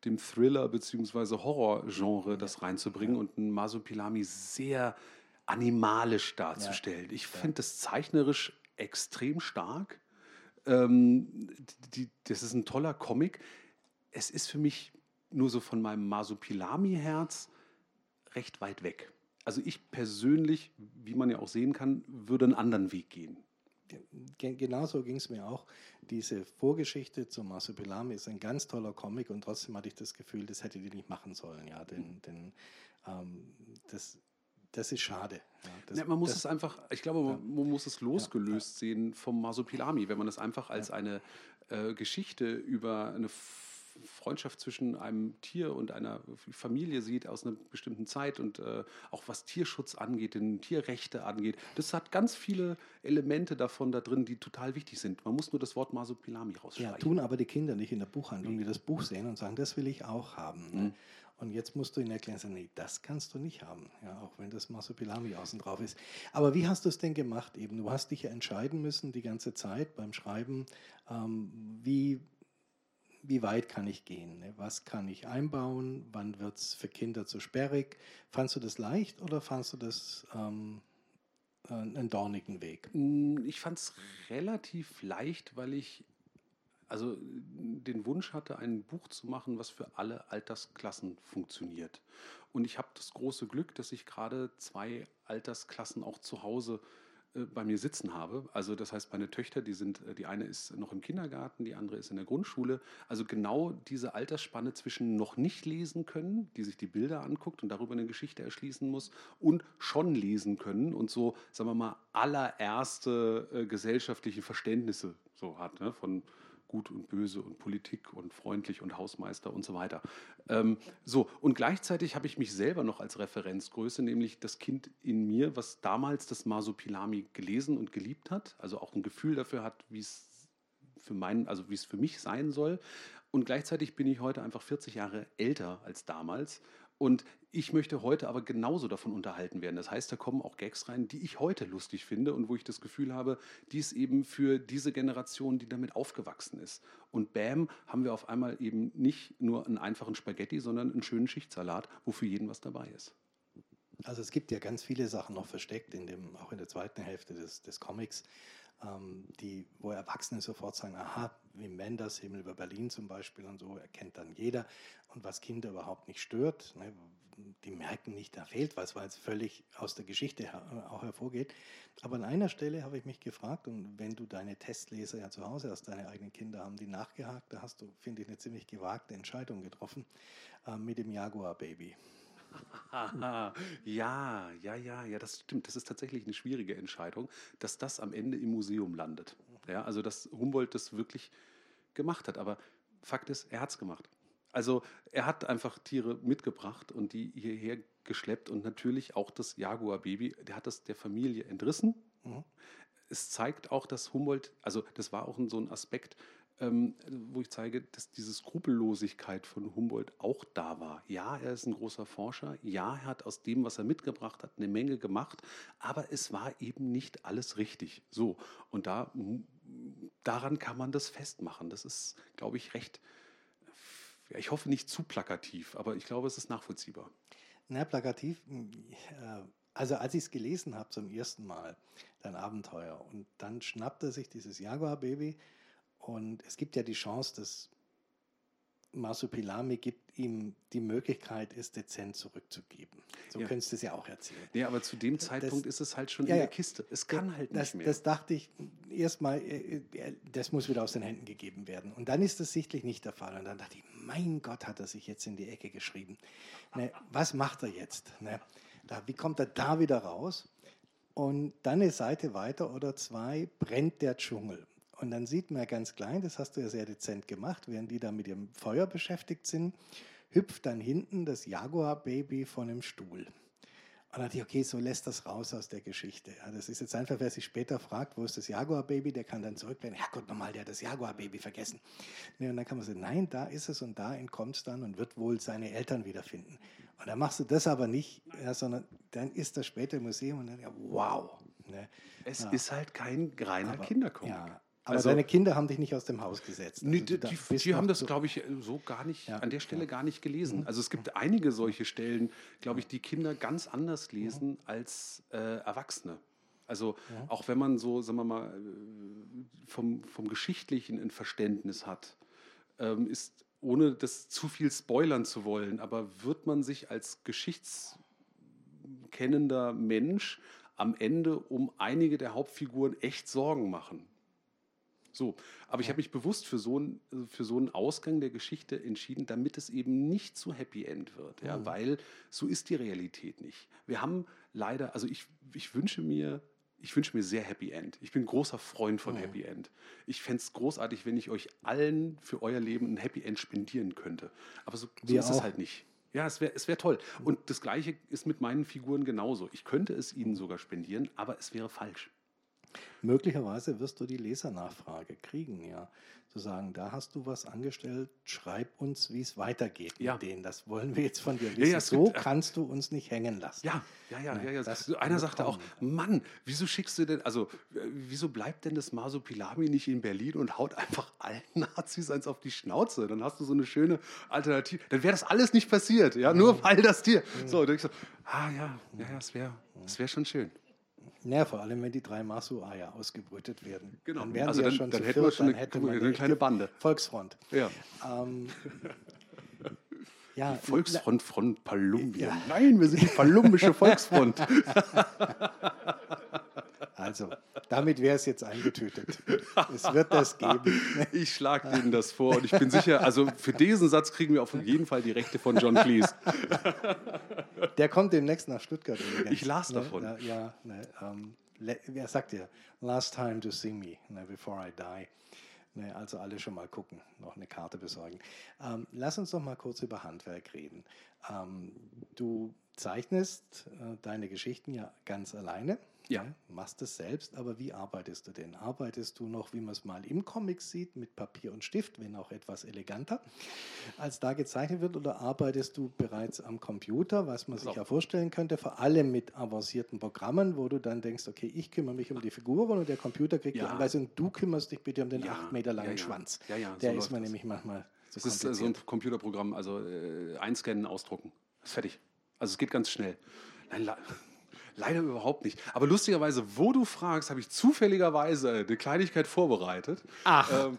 dem Thriller- bzw. Horror-Genre das reinzubringen und ein Masopilami sehr animalisch darzustellen. Ich finde das zeichnerisch extrem stark. Ähm, die, das ist ein toller Comic. Es ist für mich nur so von meinem Masupilami-Herz recht weit weg. Also ich persönlich, wie man ja auch sehen kann, würde einen anderen Weg gehen. Genauso ging es mir auch. Diese Vorgeschichte zum Masupilami ist ein ganz toller Comic und trotzdem hatte ich das Gefühl, das hätte die nicht machen sollen. Ja, denn, denn ähm, das das ist schade. Ja, das, ja, man muss das, es einfach, ich glaube, man, man muss es losgelöst sehen vom Masopilami, wenn man es einfach als eine äh, Geschichte über eine Freundschaft zwischen einem Tier und einer Familie sieht aus einer bestimmten Zeit und äh, auch was Tierschutz angeht, den Tierrechte angeht. Das hat ganz viele Elemente davon da drin, die total wichtig sind. Man muss nur das Wort Masopilami rausstreichen. Ja, tun aber die Kinder nicht in der Buchhandlung, die das Buch sehen und sagen, das will ich auch haben. Ne? Mhm. Und jetzt musst du ihnen erklären, sagen, nee, das kannst du nicht haben, ja, auch wenn das Masopilami außen drauf ist. Aber wie hast du es denn gemacht eben? Du hast dich ja entscheiden müssen die ganze Zeit beim Schreiben, ähm, wie, wie weit kann ich gehen? Ne? Was kann ich einbauen? Wann wird es für Kinder zu sperrig? Fandst du das leicht oder fandst du das ähm, einen dornigen Weg? Ich fand es relativ leicht, weil ich also den Wunsch hatte, ein Buch zu machen, was für alle Altersklassen funktioniert. Und ich habe das große Glück, dass ich gerade zwei Altersklassen auch zu Hause äh, bei mir sitzen habe. Also das heißt, meine Töchter, die sind, äh, die eine ist noch im Kindergarten, die andere ist in der Grundschule. Also genau diese Altersspanne zwischen noch nicht lesen können, die sich die Bilder anguckt und darüber eine Geschichte erschließen muss, und schon lesen können und so, sagen wir mal, allererste äh, gesellschaftliche Verständnisse so hat, ne? von Gut und Böse und Politik und freundlich und Hausmeister und so weiter. Ähm, so, und gleichzeitig habe ich mich selber noch als Referenzgröße, nämlich das Kind in mir, was damals das Masopilami gelesen und geliebt hat, also auch ein Gefühl dafür hat, wie es für meinen, also wie es für mich sein soll. Und gleichzeitig bin ich heute einfach 40 Jahre älter als damals und ich möchte heute aber genauso davon unterhalten werden. Das heißt, da kommen auch Gags rein, die ich heute lustig finde und wo ich das Gefühl habe, dies eben für diese Generation, die damit aufgewachsen ist. Und bam, haben wir auf einmal eben nicht nur einen einfachen Spaghetti, sondern einen schönen Schichtsalat, wo für jeden was dabei ist. Also es gibt ja ganz viele Sachen noch versteckt, in dem, auch in der zweiten Hälfte des, des Comics, ähm, die, wo Erwachsene sofort sagen, aha, wie Menders, Himmel über Berlin zum Beispiel und so, erkennt dann jeder. Und was Kinder überhaupt nicht stört, ne, die merken nicht, da fehlt was, weil es völlig aus der Geschichte her, auch hervorgeht. Aber an einer Stelle habe ich mich gefragt, und wenn du deine Testleser ja zu Hause hast, deine eigenen Kinder haben die nachgehakt, da hast du, finde ich, eine ziemlich gewagte Entscheidung getroffen äh, mit dem Jaguar-Baby. ja, ja, ja, ja, das stimmt. Das ist tatsächlich eine schwierige Entscheidung, dass das am Ende im Museum landet. Ja, also dass Humboldt das wirklich gemacht hat. Aber Fakt ist, er hat es gemacht. Also er hat einfach Tiere mitgebracht und die hierher geschleppt und natürlich auch das Jaguar-Baby, der hat das der Familie entrissen. Mhm. Es zeigt auch, dass Humboldt, also das war auch so ein Aspekt, ähm, wo ich zeige, dass diese Skrupellosigkeit von Humboldt auch da war. Ja, er ist ein großer Forscher. Ja, er hat aus dem, was er mitgebracht hat, eine Menge gemacht. Aber es war eben nicht alles richtig. So. Und da, daran kann man das festmachen. Das ist, glaube ich, recht, ich hoffe nicht zu plakativ, aber ich glaube, es ist nachvollziehbar. Na, plakativ, äh, also als ich es gelesen habe zum ersten Mal, dein Abenteuer, und dann schnappt er sich dieses Jaguar-Baby und es gibt ja die Chance, dass Masupilami gibt ihm die Möglichkeit, es dezent zurückzugeben. So ja. könntest du es ja auch erzählen. Ja, aber zu dem Zeitpunkt das, ist es halt schon ja, in der Kiste. Es kann halt das, nicht mehr. Das dachte ich erstmal, äh, äh, das muss wieder aus den Händen gegeben werden. Und dann ist das sichtlich nicht der Fall. Und dann dachte ich, mein Gott, hat er sich jetzt in die Ecke geschrieben. Ne, was macht er jetzt? Ne, da, wie kommt er da wieder raus? Und dann eine Seite weiter oder zwei brennt der Dschungel. Und dann sieht man ganz klein, das hast du ja sehr dezent gemacht, während die da mit ihrem Feuer beschäftigt sind, hüpft dann hinten das Jaguar-Baby von dem Stuhl. dann dachte ich, okay, so lässt das raus aus der Geschichte. Ja, das ist jetzt einfach, wer sich später fragt, wo ist das Jaguar-Baby, der kann dann zurückblenden, Herrgott nochmal, der hat das Jaguar-Baby vergessen. Nee, und dann kann man sagen, nein, da ist es und da entkommt es dann und wird wohl seine Eltern wiederfinden. Und dann machst du das aber nicht, ja, sondern dann ist das später im Museum und dann, ja, wow. Ne? Es ja. ist halt kein reiner Kindercomic. Ja, aber also, deine Kinder haben dich nicht aus dem Haus gesetzt. Also die, die, die haben das, glaube ich, so gar nicht, ja, an der Stelle ja. gar nicht gelesen. Mhm. Also es gibt einige solche Stellen, glaube ich, die Kinder ganz anders lesen mhm. als äh, Erwachsene. Also auch wenn man so, sagen wir mal, äh, vom, vom Geschichtlichen ein Verständnis hat, ähm, ist, ohne das zu viel spoilern zu wollen, aber wird man sich als geschichtskennender Mensch am Ende um einige der Hauptfiguren echt Sorgen machen. So, aber ich habe mich bewusst für so, einen, für so einen Ausgang der Geschichte entschieden, damit es eben nicht zu Happy End wird, ja, mhm. weil so ist die Realität nicht. Wir haben leider, also ich, ich wünsche mir, ich wünsche mir sehr Happy End. Ich bin großer Freund von mhm. Happy End. Ich fände es großartig, wenn ich euch allen für euer Leben ein Happy End spendieren könnte. Aber so, so ist es halt nicht. Ja, es wäre es wär toll. Und das Gleiche ist mit meinen Figuren genauso. Ich könnte es ihnen sogar spendieren, aber es wäre falsch. Möglicherweise wirst du die Lesernachfrage kriegen, ja. Zu sagen, da hast du was angestellt, schreib uns, wie es weitergeht ja. mit denen. Das wollen wir jetzt von dir wissen. Ja, ja, so gibt, äh, kannst du uns nicht hängen lassen. Ja, ja, ja. ja, ja. Das Einer sagte auch, Mann, wieso schickst du denn, also äh, wieso bleibt denn das Masopilami nicht in Berlin und haut einfach allen Nazis eins auf die Schnauze? Dann hast du so eine schöne Alternative. Dann wäre das alles nicht passiert, ja, nur mhm. weil das dir. Mhm. So, und ich so, ah ja, ja, ja, es wäre wär schon schön. Ja, vor allem, wenn die drei Masu-Eier ausgebrütet werden. Genau. Dann wären also dann, ja schon dann hätten wir schon eine, hätte man eine kleine Bande. Volksfront. Ja. Ähm, ja, die Volksfront von Palumbien. Ja. Nein, wir sind die palumbische Volksfront. Also, damit wäre es jetzt eingetütet. Es wird das geben. Ich schlage denen das vor und ich bin sicher, also für diesen Satz kriegen wir auf jeden Fall die Rechte von John Cleese. Der kommt demnächst nach Stuttgart übrigens. Ich las ne? davon. Ne? Ja, ne, ähm, wer sagt dir? Last time to see me, ne, before I die. Ne, also alle schon mal gucken, noch eine Karte besorgen. Ähm, lass uns doch mal kurz über Handwerk reden. Ähm, du zeichnest äh, deine Geschichten ja ganz alleine. Ja. ja. Machst es selbst, aber wie arbeitest du denn? Arbeitest du noch, wie man es mal im Comic sieht, mit Papier und Stift, wenn auch etwas eleganter, als da gezeichnet wird, oder arbeitest du bereits am Computer, was man sich ja vorstellen könnte, vor allem mit avancierten Programmen, wo du dann denkst, okay, ich kümmere mich um die Figuren und der Computer kriegt ja. die Anweisung, du kümmerst dich bitte um den ja. acht Meter langen Schwanz. Ja, ja, der so ist mir nämlich manchmal so Das ist so ein Computerprogramm, also äh, einscannen, ausdrucken, ist fertig. Also es geht ganz schnell. Nein, Leider überhaupt nicht. Aber lustigerweise, wo du fragst, habe ich zufälligerweise eine Kleinigkeit vorbereitet. Ach. Ähm,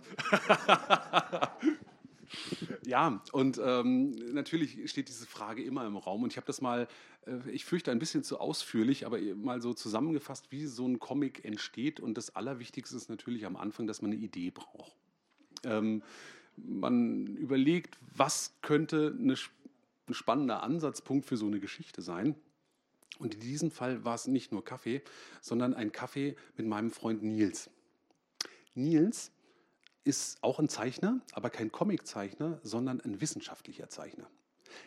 ja, und ähm, natürlich steht diese Frage immer im Raum. Und ich habe das mal, äh, ich fürchte ein bisschen zu ausführlich, aber mal so zusammengefasst, wie so ein Comic entsteht. Und das Allerwichtigste ist natürlich am Anfang, dass man eine Idee braucht. Ähm, man überlegt, was könnte eine, ein spannender Ansatzpunkt für so eine Geschichte sein. Und in diesem Fall war es nicht nur Kaffee, sondern ein Kaffee mit meinem Freund Nils. Nils ist auch ein Zeichner, aber kein Comiczeichner, sondern ein wissenschaftlicher Zeichner.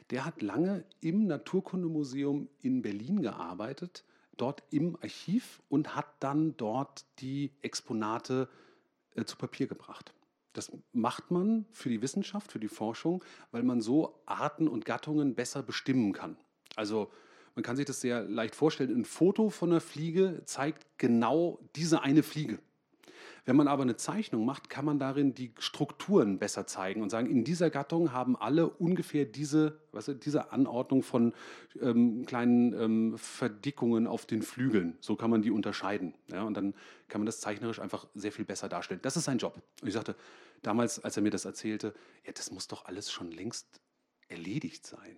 Der hat lange im Naturkundemuseum in Berlin gearbeitet, dort im Archiv und hat dann dort die Exponate äh, zu Papier gebracht. Das macht man für die Wissenschaft, für die Forschung, weil man so Arten und Gattungen besser bestimmen kann. Also man kann sich das sehr leicht vorstellen. Ein Foto von einer Fliege zeigt genau diese eine Fliege. Wenn man aber eine Zeichnung macht, kann man darin die Strukturen besser zeigen und sagen, in dieser Gattung haben alle ungefähr diese, weißt du, diese Anordnung von ähm, kleinen ähm, Verdickungen auf den Flügeln. So kann man die unterscheiden. Ja, und dann kann man das zeichnerisch einfach sehr viel besser darstellen. Das ist sein Job. Und ich sagte damals, als er mir das erzählte, ja, das muss doch alles schon längst erledigt sein.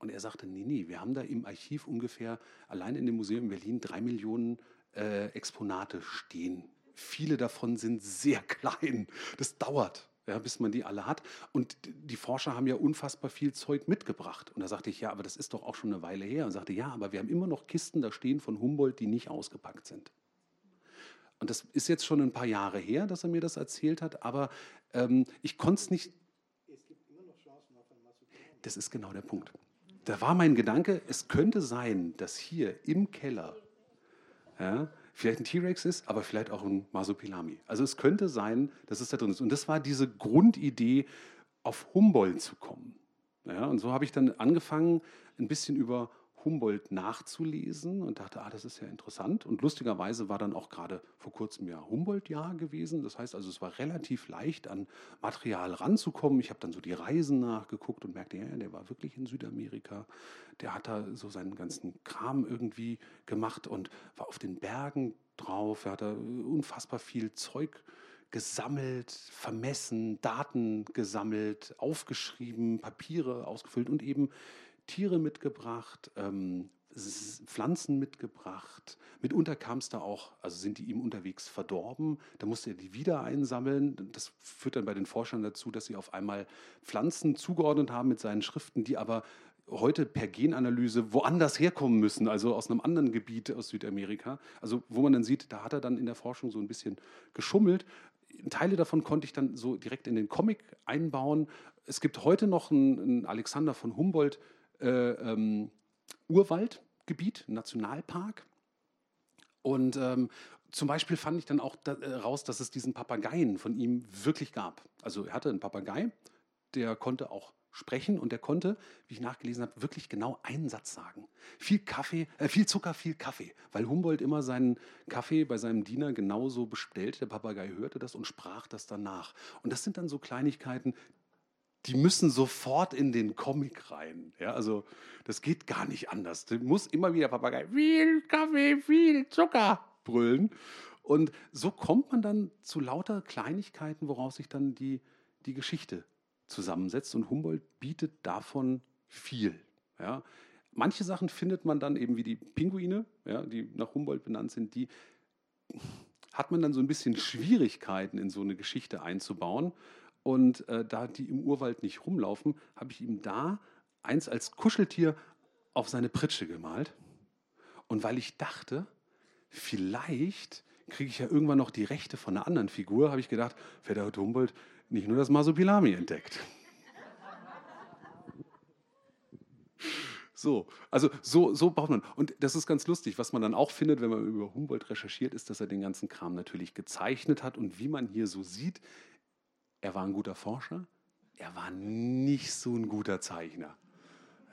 Und er sagte, nee, nee, wir haben da im Archiv ungefähr, allein in dem Museum in Berlin, drei Millionen äh, Exponate stehen. Viele davon sind sehr klein. Das dauert, ja, bis man die alle hat. Und die Forscher haben ja unfassbar viel Zeug mitgebracht. Und da sagte ich, ja, aber das ist doch auch schon eine Weile her. Und sagte, ja, aber wir haben immer noch Kisten da stehen von Humboldt, die nicht ausgepackt sind. Und das ist jetzt schon ein paar Jahre her, dass er mir das erzählt hat, aber ähm, ich konnte es nicht. Es gibt immer noch Chancen auf ein Das ist genau der Punkt da war mein Gedanke, es könnte sein, dass hier im Keller ja, vielleicht ein T-Rex ist, aber vielleicht auch ein Masopilami. Also es könnte sein, dass es da drin ist. Und das war diese Grundidee, auf Humboldt zu kommen. Ja, und so habe ich dann angefangen, ein bisschen über Humboldt nachzulesen und dachte, ah, das ist ja interessant. Und lustigerweise war dann auch gerade vor kurzem ja Humboldt-Jahr gewesen. Das heißt also, es war relativ leicht, an Material ranzukommen. Ich habe dann so die Reisen nachgeguckt und merkte, ja, der war wirklich in Südamerika. Der hat da so seinen ganzen Kram irgendwie gemacht und war auf den Bergen drauf. Er hat da unfassbar viel Zeug gesammelt, vermessen, Daten gesammelt, aufgeschrieben, Papiere ausgefüllt und eben Tiere mitgebracht, ähm, Pflanzen mitgebracht. Mitunter kam es da auch, also sind die ihm unterwegs verdorben. Da musste er die wieder einsammeln. Das führt dann bei den Forschern dazu, dass sie auf einmal Pflanzen zugeordnet haben mit seinen Schriften, die aber heute per Genanalyse woanders herkommen müssen, also aus einem anderen Gebiet aus Südamerika. Also wo man dann sieht, da hat er dann in der Forschung so ein bisschen geschummelt. Teile davon konnte ich dann so direkt in den Comic einbauen. Es gibt heute noch einen, einen Alexander von Humboldt, äh, ähm, Urwaldgebiet, Nationalpark. Und ähm, zum Beispiel fand ich dann auch da, äh, raus, dass es diesen Papageien von ihm wirklich gab. Also er hatte einen Papagei, der konnte auch sprechen und der konnte, wie ich nachgelesen habe, wirklich genau einen Satz sagen. Viel Kaffee, äh, viel Zucker, viel Kaffee, weil Humboldt immer seinen Kaffee bei seinem Diener genauso bestellt. Der Papagei hörte das und sprach das danach. Und das sind dann so Kleinigkeiten, die müssen sofort in den Comic rein. Ja, also das geht gar nicht anders. Du musst immer wieder Papagei, viel Kaffee, viel Zucker brüllen. Und so kommt man dann zu lauter Kleinigkeiten, woraus sich dann die, die Geschichte zusammensetzt. Und Humboldt bietet davon viel. Ja. Manche Sachen findet man dann eben wie die Pinguine, ja, die nach Humboldt benannt sind, die hat man dann so ein bisschen Schwierigkeiten in so eine Geschichte einzubauen. Und äh, da die im Urwald nicht rumlaufen, habe ich ihm da eins als Kuscheltier auf seine Pritsche gemalt. Und weil ich dachte, vielleicht kriege ich ja irgendwann noch die Rechte von einer anderen Figur, habe ich gedacht, wer hat Humboldt nicht nur das Masopilami entdeckt. So, also so, so baut man. Und das ist ganz lustig. Was man dann auch findet, wenn man über Humboldt recherchiert, ist, dass er den ganzen Kram natürlich gezeichnet hat. Und wie man hier so sieht, er war ein guter Forscher, er war nicht so ein guter Zeichner.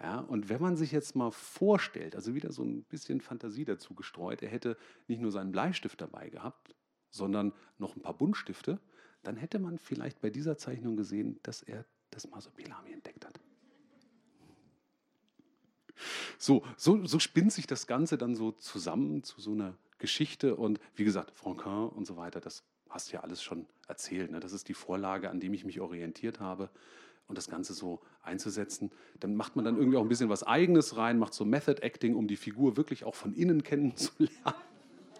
Ja, und wenn man sich jetzt mal vorstellt, also wieder so ein bisschen Fantasie dazu gestreut, er hätte nicht nur seinen Bleistift dabei gehabt, sondern noch ein paar Buntstifte, dann hätte man vielleicht bei dieser Zeichnung gesehen, dass er das Masopilami entdeckt hat. So, so, so spinnt sich das Ganze dann so zusammen zu so einer Geschichte und wie gesagt, Franquin und so weiter, das hast ja alles schon erzählt. Ne? Das ist die Vorlage, an dem ich mich orientiert habe. Und das Ganze so einzusetzen, dann macht man dann irgendwie auch ein bisschen was Eigenes rein, macht so Method Acting, um die Figur wirklich auch von innen kennenzulernen.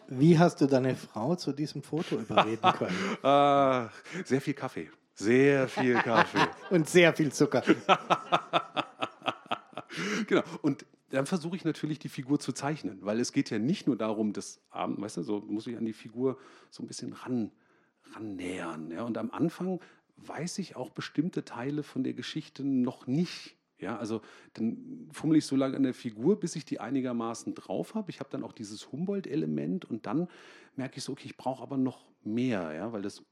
Wie hast du deine Frau zu diesem Foto überreden können? ah, sehr viel Kaffee. Sehr viel Kaffee. Und sehr viel Zucker. genau. Und dann versuche ich natürlich die Figur zu zeichnen, weil es geht ja nicht nur darum, das Abend, weißt du, so muss ich an die Figur so ein bisschen ran annähern. Ja? Und am Anfang weiß ich auch bestimmte Teile von der Geschichte noch nicht. Ja, also dann fummel ich so lange an der Figur, bis ich die einigermaßen drauf habe. Ich habe dann auch dieses Humboldt-Element und dann merke ich so, okay, ich brauche aber noch mehr, ja, weil das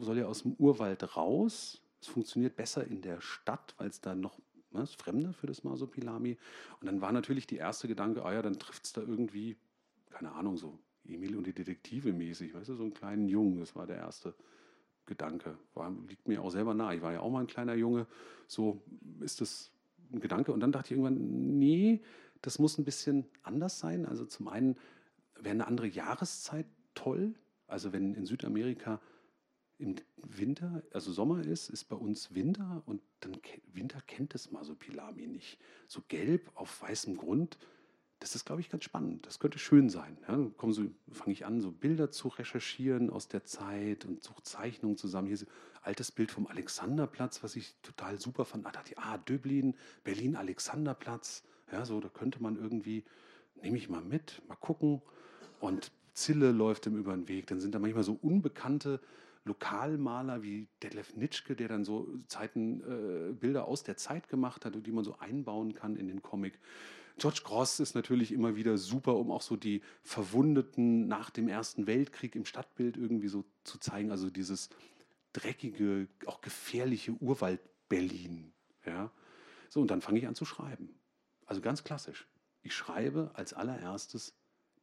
soll ja aus dem Urwald raus. Es funktioniert besser in der Stadt, weil es da noch ne, ist fremder für das Masopilami. Und dann war natürlich die erste Gedanke, ah ja, dann trifft es da irgendwie, keine Ahnung, so Emil und die Detektive mäßig, weißt du, so einen kleinen Jungen, das war der erste Gedanke. War, liegt mir auch selber nahe. Ich war ja auch mal ein kleiner Junge. So ist das ein Gedanke. Und dann dachte ich irgendwann, nee, das muss ein bisschen anders sein. Also zum einen wäre eine andere Jahreszeit toll. Also wenn in Südamerika im Winter, also Sommer ist, ist bei uns Winter und dann Winter kennt das Masopilami nicht. So gelb auf weißem Grund das ist, glaube ich, ganz spannend. Das könnte schön sein. Ja, dann so, fange ich an, so Bilder zu recherchieren aus der Zeit und suche Zeichnungen zusammen. Hier ist ein altes Bild vom Alexanderplatz, was ich total super fand. Ah, da die ah, Döblin, Berlin, Alexanderplatz. Ja, so, da könnte man irgendwie, nehme ich mal mit, mal gucken. Und Zille läuft ihm über den Weg. Dann sind da manchmal so unbekannte Lokalmaler wie Detlef Nitschke, der dann so Zeiten, äh, Bilder aus der Zeit gemacht hat, die man so einbauen kann in den Comic. George Gross ist natürlich immer wieder super, um auch so die Verwundeten nach dem Ersten Weltkrieg im Stadtbild irgendwie so zu zeigen. Also dieses dreckige, auch gefährliche Urwald-Berlin. Ja? So, und dann fange ich an zu schreiben. Also ganz klassisch. Ich schreibe als allererstes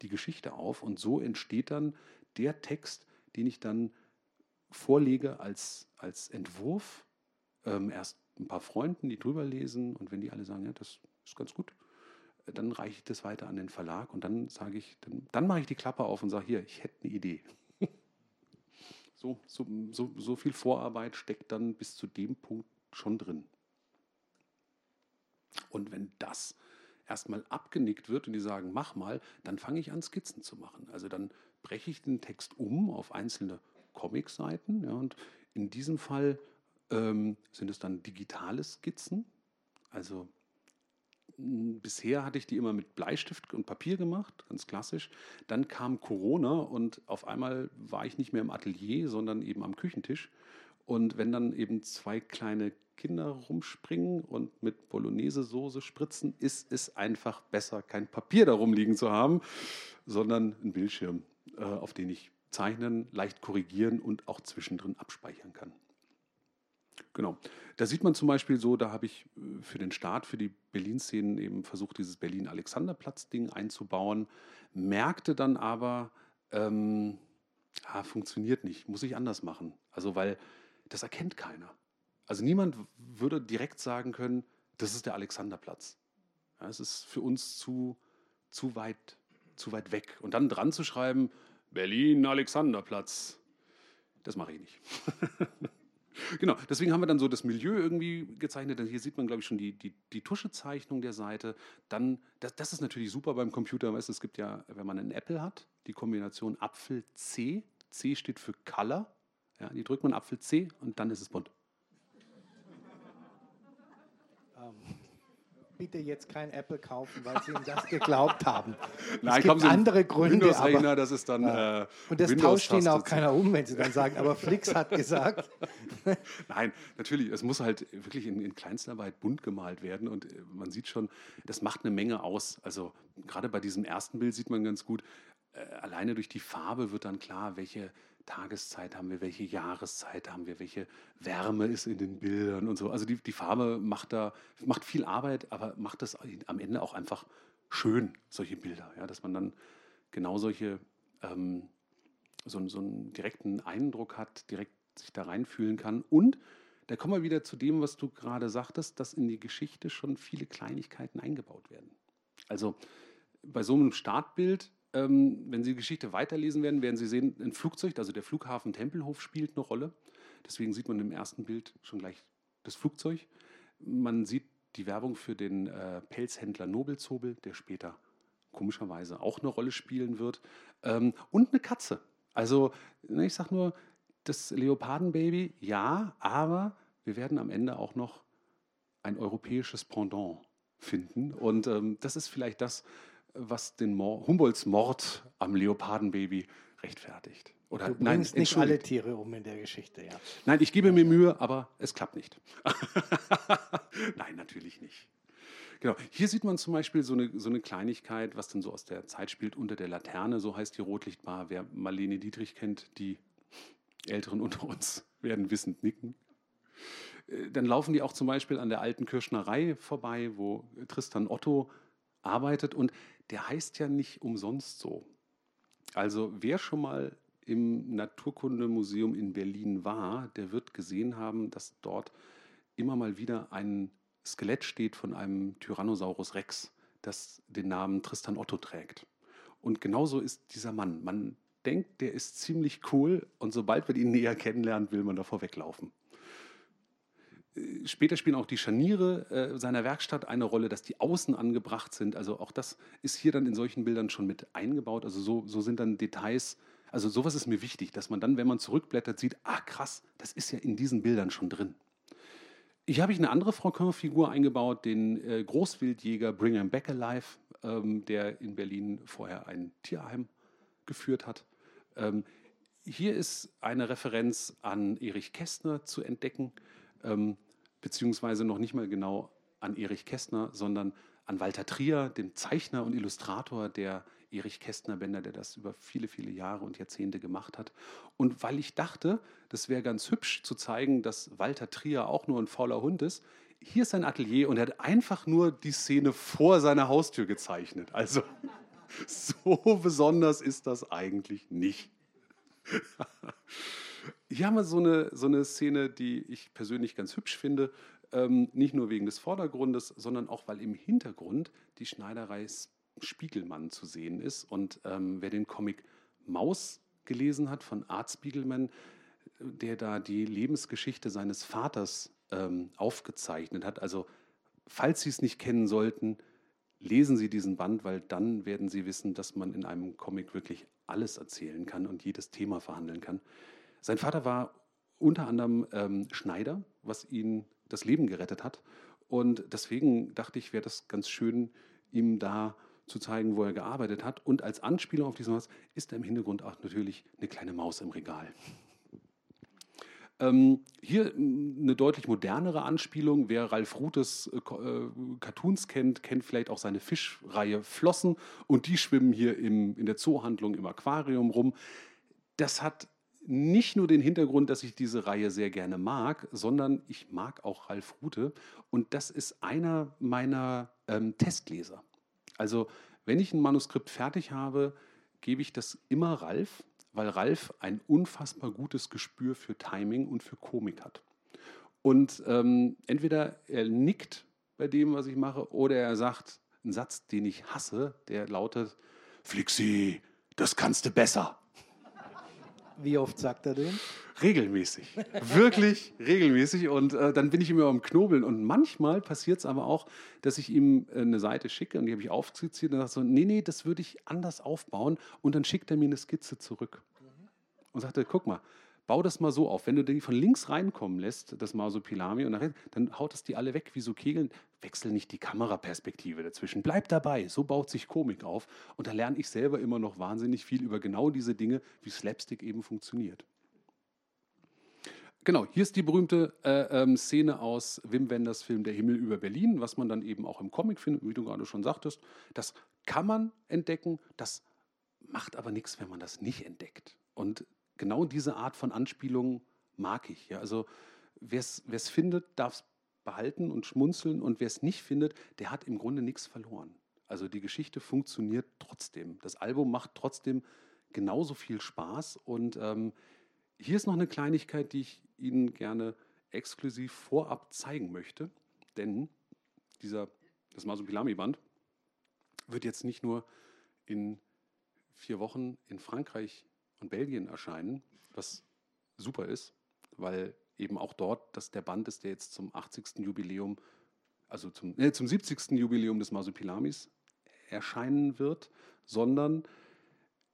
die Geschichte auf und so entsteht dann der Text, den ich dann vorlege als, als Entwurf. Ähm, erst ein paar Freunden, die drüber lesen und wenn die alle sagen, ja, das ist ganz gut, dann reiche ich das weiter an den Verlag und dann sage ich, dann, dann mache ich die Klappe auf und sage, hier, ich hätte eine Idee. so, so, so, so viel Vorarbeit steckt dann bis zu dem Punkt schon drin. Und wenn das erstmal abgenickt wird und die sagen, mach mal, dann fange ich an, Skizzen zu machen. Also dann breche ich den Text um auf einzelne Comicseiten. Ja, und in diesem Fall ähm, sind es dann digitale Skizzen. Also bisher hatte ich die immer mit Bleistift und Papier gemacht, ganz klassisch. Dann kam Corona und auf einmal war ich nicht mehr im Atelier, sondern eben am Küchentisch. Und wenn dann eben zwei kleine Kinder rumspringen und mit Bolognese-Soße spritzen, ist es einfach besser, kein Papier darum liegen zu haben, sondern ein Bildschirm, äh, auf den ich zeichnen, leicht korrigieren und auch zwischendrin abspeichern kann. Genau. Da sieht man zum Beispiel so, da habe ich äh, für den Start, für die Berlin-Szenen eben versucht, dieses Berlin-Alexanderplatz-Ding einzubauen, merkte dann aber, ähm, ah, funktioniert nicht, muss ich anders machen. Also, weil das erkennt keiner. Also niemand würde direkt sagen können, das ist der Alexanderplatz. Ja, es ist für uns zu, zu, weit, zu weit weg. Und dann dran zu schreiben, Berlin, Alexanderplatz, das mache ich nicht. genau, deswegen haben wir dann so das Milieu irgendwie gezeichnet. Hier sieht man, glaube ich, schon die, die, die Tuschezeichnung der Seite. Dann, das, das ist natürlich super beim Computer. Weißt, es gibt ja, wenn man einen Apple hat, die Kombination Apfel C. C steht für Color. Ja, die drückt man Apfel C und dann ist es bunt. Bitte jetzt kein Apple kaufen, weil Sie ihm das geglaubt haben. Nein, es gibt andere Gründe. Windows aber, das ist dann. Äh, und das tauscht Ihnen auch keiner um, wenn Sie dann sagen, aber Flix hat gesagt. Nein, natürlich, es muss halt wirklich in, in Kleinstarbeit bunt gemalt werden und äh, man sieht schon, das macht eine Menge aus. Also gerade bei diesem ersten Bild sieht man ganz gut, äh, alleine durch die Farbe wird dann klar, welche Tageszeit haben wir, welche Jahreszeit haben wir, welche Wärme ist in den Bildern und so. Also die, die Farbe macht da macht viel Arbeit, aber macht das am Ende auch einfach schön, solche Bilder, ja, dass man dann genau solche ähm, so, so einen direkten Eindruck hat, direkt sich da reinfühlen kann. Und da kommen wir wieder zu dem, was du gerade sagtest, dass in die Geschichte schon viele Kleinigkeiten eingebaut werden. Also bei so einem Startbild ähm, wenn Sie die Geschichte weiterlesen werden, werden Sie sehen, ein Flugzeug, also der Flughafen Tempelhof spielt eine Rolle. Deswegen sieht man im ersten Bild schon gleich das Flugzeug. Man sieht die Werbung für den äh, Pelzhändler Nobelzobel, der später komischerweise auch eine Rolle spielen wird. Ähm, und eine Katze. Also, ne, ich sage nur, das Leopardenbaby, ja, aber wir werden am Ende auch noch ein europäisches Pendant finden. Und ähm, das ist vielleicht das, was den Mord, Humboldts Mord am Leopardenbaby rechtfertigt. Oder, du nein, nicht alle Tiere um in der Geschichte, ja. Nein, ich gebe mir Mühe, aber es klappt nicht. nein, natürlich nicht. Genau. Hier sieht man zum Beispiel so eine, so eine Kleinigkeit, was dann so aus der Zeit spielt, unter der Laterne, so heißt die Rotlichtbar. Wer Marlene Dietrich kennt, die Älteren unter uns werden wissend nicken. Äh, dann laufen die auch zum Beispiel an der alten Kirschnerei vorbei, wo Tristan Otto arbeitet. Und der heißt ja nicht umsonst so. Also wer schon mal im Naturkundemuseum in Berlin war, der wird gesehen haben, dass dort immer mal wieder ein Skelett steht von einem Tyrannosaurus Rex, das den Namen Tristan Otto trägt. Und genauso ist dieser Mann. Man denkt, der ist ziemlich cool und sobald man ihn näher kennenlernt, will man davor weglaufen. Später spielen auch die Scharniere äh, seiner Werkstatt eine Rolle, dass die außen angebracht sind. Also auch das ist hier dann in solchen Bildern schon mit eingebaut. Also so, so sind dann Details. Also sowas ist mir wichtig, dass man dann, wenn man zurückblättert, sieht, ah krass, das ist ja in diesen Bildern schon drin. Hier habe ich eine andere Franquin-Figur eingebaut, den äh, Großwildjäger Brigham Back Alive, ähm, der in Berlin vorher ein Tierheim geführt hat. Ähm, hier ist eine Referenz an Erich Kästner zu entdecken, ähm, beziehungsweise noch nicht mal genau an Erich Kästner, sondern an Walter Trier, dem Zeichner und Illustrator der Erich Kästner Bänder, der das über viele, viele Jahre und Jahrzehnte gemacht hat. Und weil ich dachte, das wäre ganz hübsch zu zeigen, dass Walter Trier auch nur ein fauler Hund ist, hier ist sein Atelier und er hat einfach nur die Szene vor seiner Haustür gezeichnet. Also so besonders ist das eigentlich nicht. Hier haben wir so eine, so eine Szene, die ich persönlich ganz hübsch finde. Ähm, nicht nur wegen des Vordergrundes, sondern auch, weil im Hintergrund die Schneiderei Spiegelmann zu sehen ist. Und ähm, wer den Comic Maus gelesen hat von Art Spiegelman, der da die Lebensgeschichte seines Vaters ähm, aufgezeichnet hat. Also, falls Sie es nicht kennen sollten, lesen Sie diesen Band, weil dann werden Sie wissen, dass man in einem Comic wirklich alles erzählen kann und jedes Thema verhandeln kann. Sein Vater war unter anderem ähm, Schneider, was ihn das Leben gerettet hat. Und deswegen dachte ich, wäre das ganz schön, ihm da zu zeigen, wo er gearbeitet hat. Und als Anspielung auf diesen Maus ist da im Hintergrund auch natürlich eine kleine Maus im Regal. Ähm, hier eine deutlich modernere Anspielung. Wer Ralf Rutes äh, äh, Cartoons kennt, kennt vielleicht auch seine Fischreihe Flossen und die schwimmen hier im, in der Zoohandlung im Aquarium rum. Das hat nicht nur den Hintergrund, dass ich diese Reihe sehr gerne mag, sondern ich mag auch Ralf Rute und das ist einer meiner ähm, Testleser. Also wenn ich ein Manuskript fertig habe, gebe ich das immer Ralf, weil Ralf ein unfassbar gutes Gespür für Timing und für Komik hat. Und ähm, entweder er nickt bei dem, was ich mache, oder er sagt einen Satz, den ich hasse, der lautet, Flixi, das kannst du besser. Wie oft sagt er den? Regelmäßig. Wirklich regelmäßig. Und äh, dann bin ich immer am Knobeln. Und manchmal passiert es aber auch, dass ich ihm äh, eine Seite schicke und die habe ich aufskizziert und sage so, nee, nee, das würde ich anders aufbauen. Und dann schickt er mir eine Skizze zurück. Und sagte, guck mal, bau das mal so auf. Wenn du die von links reinkommen lässt, das Masopilami, und nachher, dann haut es die alle weg wie so Kegeln. Wechsel nicht die Kameraperspektive dazwischen. Bleib dabei. So baut sich Komik auf. Und da lerne ich selber immer noch wahnsinnig viel über genau diese Dinge, wie Slapstick eben funktioniert. Genau, hier ist die berühmte äh, ähm, Szene aus Wim Wenders Film Der Himmel über Berlin, was man dann eben auch im Comic findet, wie du gerade schon sagtest. Das kann man entdecken, das macht aber nichts, wenn man das nicht entdeckt. Und genau diese Art von Anspielung mag ich. Ja? Also wer es findet, darf es behalten und schmunzeln und wer es nicht findet, der hat im Grunde nichts verloren. Also die Geschichte funktioniert trotzdem. Das Album macht trotzdem genauso viel Spaß und ähm, hier ist noch eine Kleinigkeit, die ich Ihnen gerne exklusiv vorab zeigen möchte, denn dieser, das Masupilami-Band wird jetzt nicht nur in vier Wochen in Frankreich und Belgien erscheinen, was super ist, weil eben auch dort das der Band ist, der jetzt zum 80. Jubiläum, also zum, äh, zum 70. Jubiläum des Masupilamis erscheinen wird, sondern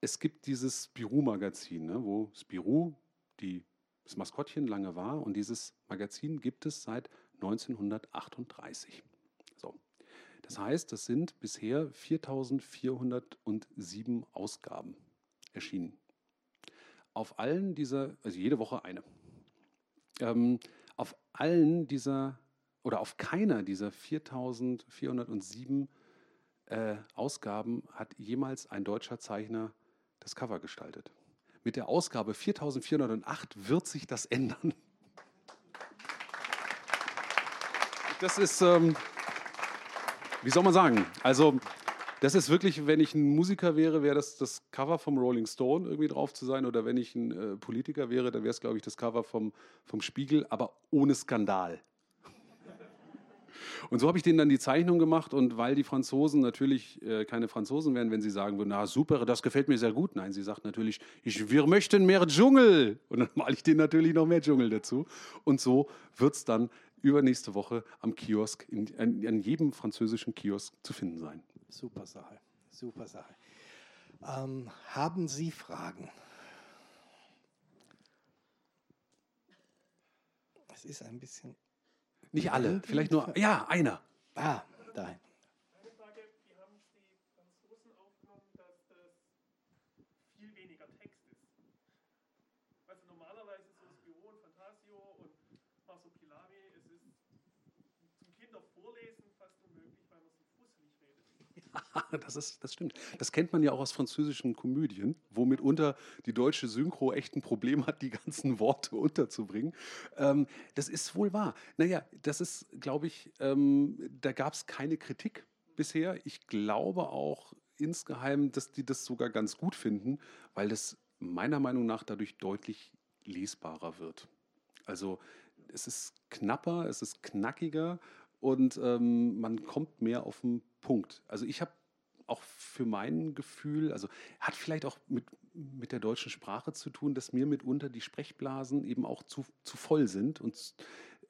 es gibt dieses Spirou-Magazin, ne, wo Spirou die, das Maskottchen lange war und dieses Magazin gibt es seit 1938. So. Das heißt, das sind bisher 4407 Ausgaben erschienen. Auf allen dieser, also jede Woche eine, ähm, auf allen dieser oder auf keiner dieser 4407 äh, Ausgaben hat jemals ein deutscher Zeichner das Cover gestaltet. Mit der Ausgabe 4408 wird sich das ändern. Das ist, ähm, wie soll man sagen, also das ist wirklich, wenn ich ein Musiker wäre, wäre das das Cover vom Rolling Stone irgendwie drauf zu sein. Oder wenn ich ein äh, Politiker wäre, dann wäre es, glaube ich, das Cover vom, vom Spiegel, aber ohne Skandal. Und so habe ich denen dann die Zeichnung gemacht und weil die Franzosen natürlich äh, keine Franzosen wären, wenn sie sagen würden, na super, das gefällt mir sehr gut. Nein, sie sagt natürlich, ich, wir möchten mehr Dschungel. Und dann male ich denen natürlich noch mehr Dschungel dazu. Und so wird es dann übernächste Woche am Kiosk, in, an, an jedem französischen Kiosk zu finden sein. Super Sache, super Sache. Ähm, haben Sie Fragen? Es ist ein bisschen nicht alle, vielleicht nur, ja, einer. Ah, da. Eine Frage, wie haben es die Franzosen aufgenommen, dass das viel weniger Text ist? Kinder vorlesen fast unmöglich, weil man so fusselig redet. Ja, das, ist, das stimmt. Das kennt man ja auch aus französischen Komödien, wo mitunter die deutsche Synchro echt ein Problem hat, die ganzen Worte unterzubringen. Ähm, das ist wohl wahr. Naja, das ist, glaube ich, ähm, da gab es keine Kritik bisher. Ich glaube auch insgeheim, dass die das sogar ganz gut finden, weil das meiner Meinung nach dadurch deutlich lesbarer wird. Also es ist knapper, es ist knackiger und ähm, man kommt mehr auf den Punkt. Also ich habe auch für mein Gefühl, also hat vielleicht auch mit, mit der deutschen Sprache zu tun, dass mir mitunter die Sprechblasen eben auch zu, zu voll sind und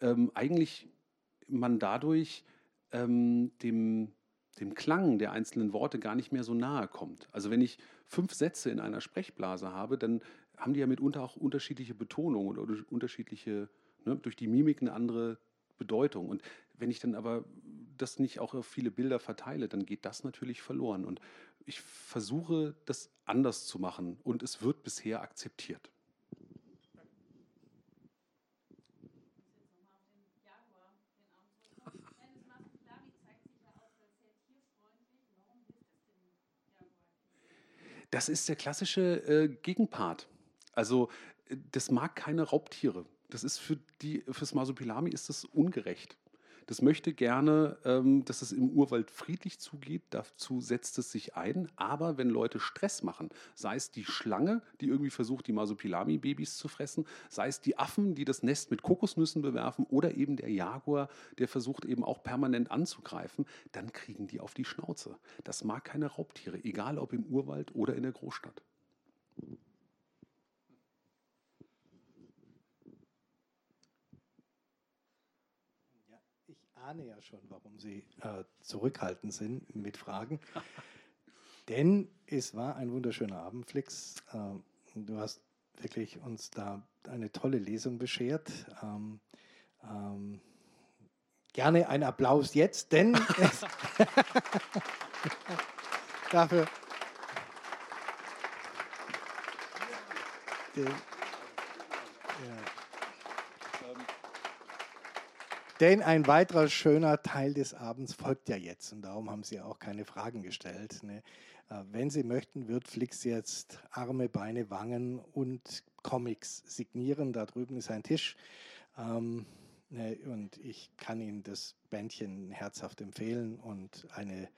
ähm, eigentlich man dadurch ähm, dem, dem Klang der einzelnen Worte gar nicht mehr so nahe kommt. Also wenn ich fünf Sätze in einer Sprechblase habe, dann haben die ja mitunter auch unterschiedliche Betonungen oder unterschiedliche, ne, durch die Mimik eine andere Bedeutung. Und wenn ich dann aber das nicht auch auf viele Bilder verteile, dann geht das natürlich verloren. Und ich versuche, das anders zu machen und es wird bisher akzeptiert. Das ist der klassische äh, Gegenpart. Also äh, das mag keine Raubtiere. Das ist für die, fürs Masopilami ist das ungerecht. Das möchte gerne, ähm, dass es im Urwald friedlich zugeht. Dazu setzt es sich ein. Aber wenn Leute Stress machen, sei es die Schlange, die irgendwie versucht, die Masopilami-Babys zu fressen, sei es die Affen, die das Nest mit Kokosnüssen bewerfen oder eben der Jaguar, der versucht eben auch permanent anzugreifen, dann kriegen die auf die Schnauze. Das mag keine Raubtiere, egal ob im Urwald oder in der Großstadt. Ahne ja schon, warum Sie äh, zurückhaltend sind mit Fragen. Denn es war ein wunderschöner Abend, Flix. Ähm, du hast wirklich uns da eine tolle Lesung beschert. Ähm, ähm, gerne ein Applaus jetzt, denn dafür. Denn ein weiterer schöner Teil des Abends folgt ja jetzt und darum haben Sie auch keine Fragen gestellt. Ne? Äh, wenn Sie möchten, wird Flix jetzt Arme, Beine, Wangen und Comics signieren. Da drüben ist ein Tisch. Ähm, ne, und ich kann Ihnen das Bändchen herzhaft empfehlen und eine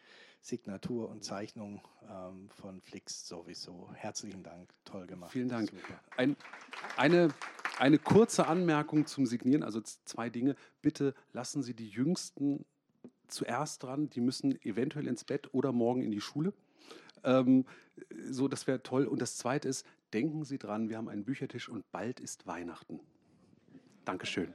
Signatur und Zeichnung ähm, von Flix sowieso. Herzlichen Dank, toll gemacht. Vielen Dank. Ein, eine eine kurze Anmerkung zum Signieren, also zwei Dinge. Bitte lassen Sie die Jüngsten zuerst dran, die müssen eventuell ins Bett oder morgen in die Schule. Ähm, so, das wäre toll. Und das Zweite ist, denken Sie dran, wir haben einen Büchertisch und bald ist Weihnachten. Dankeschön.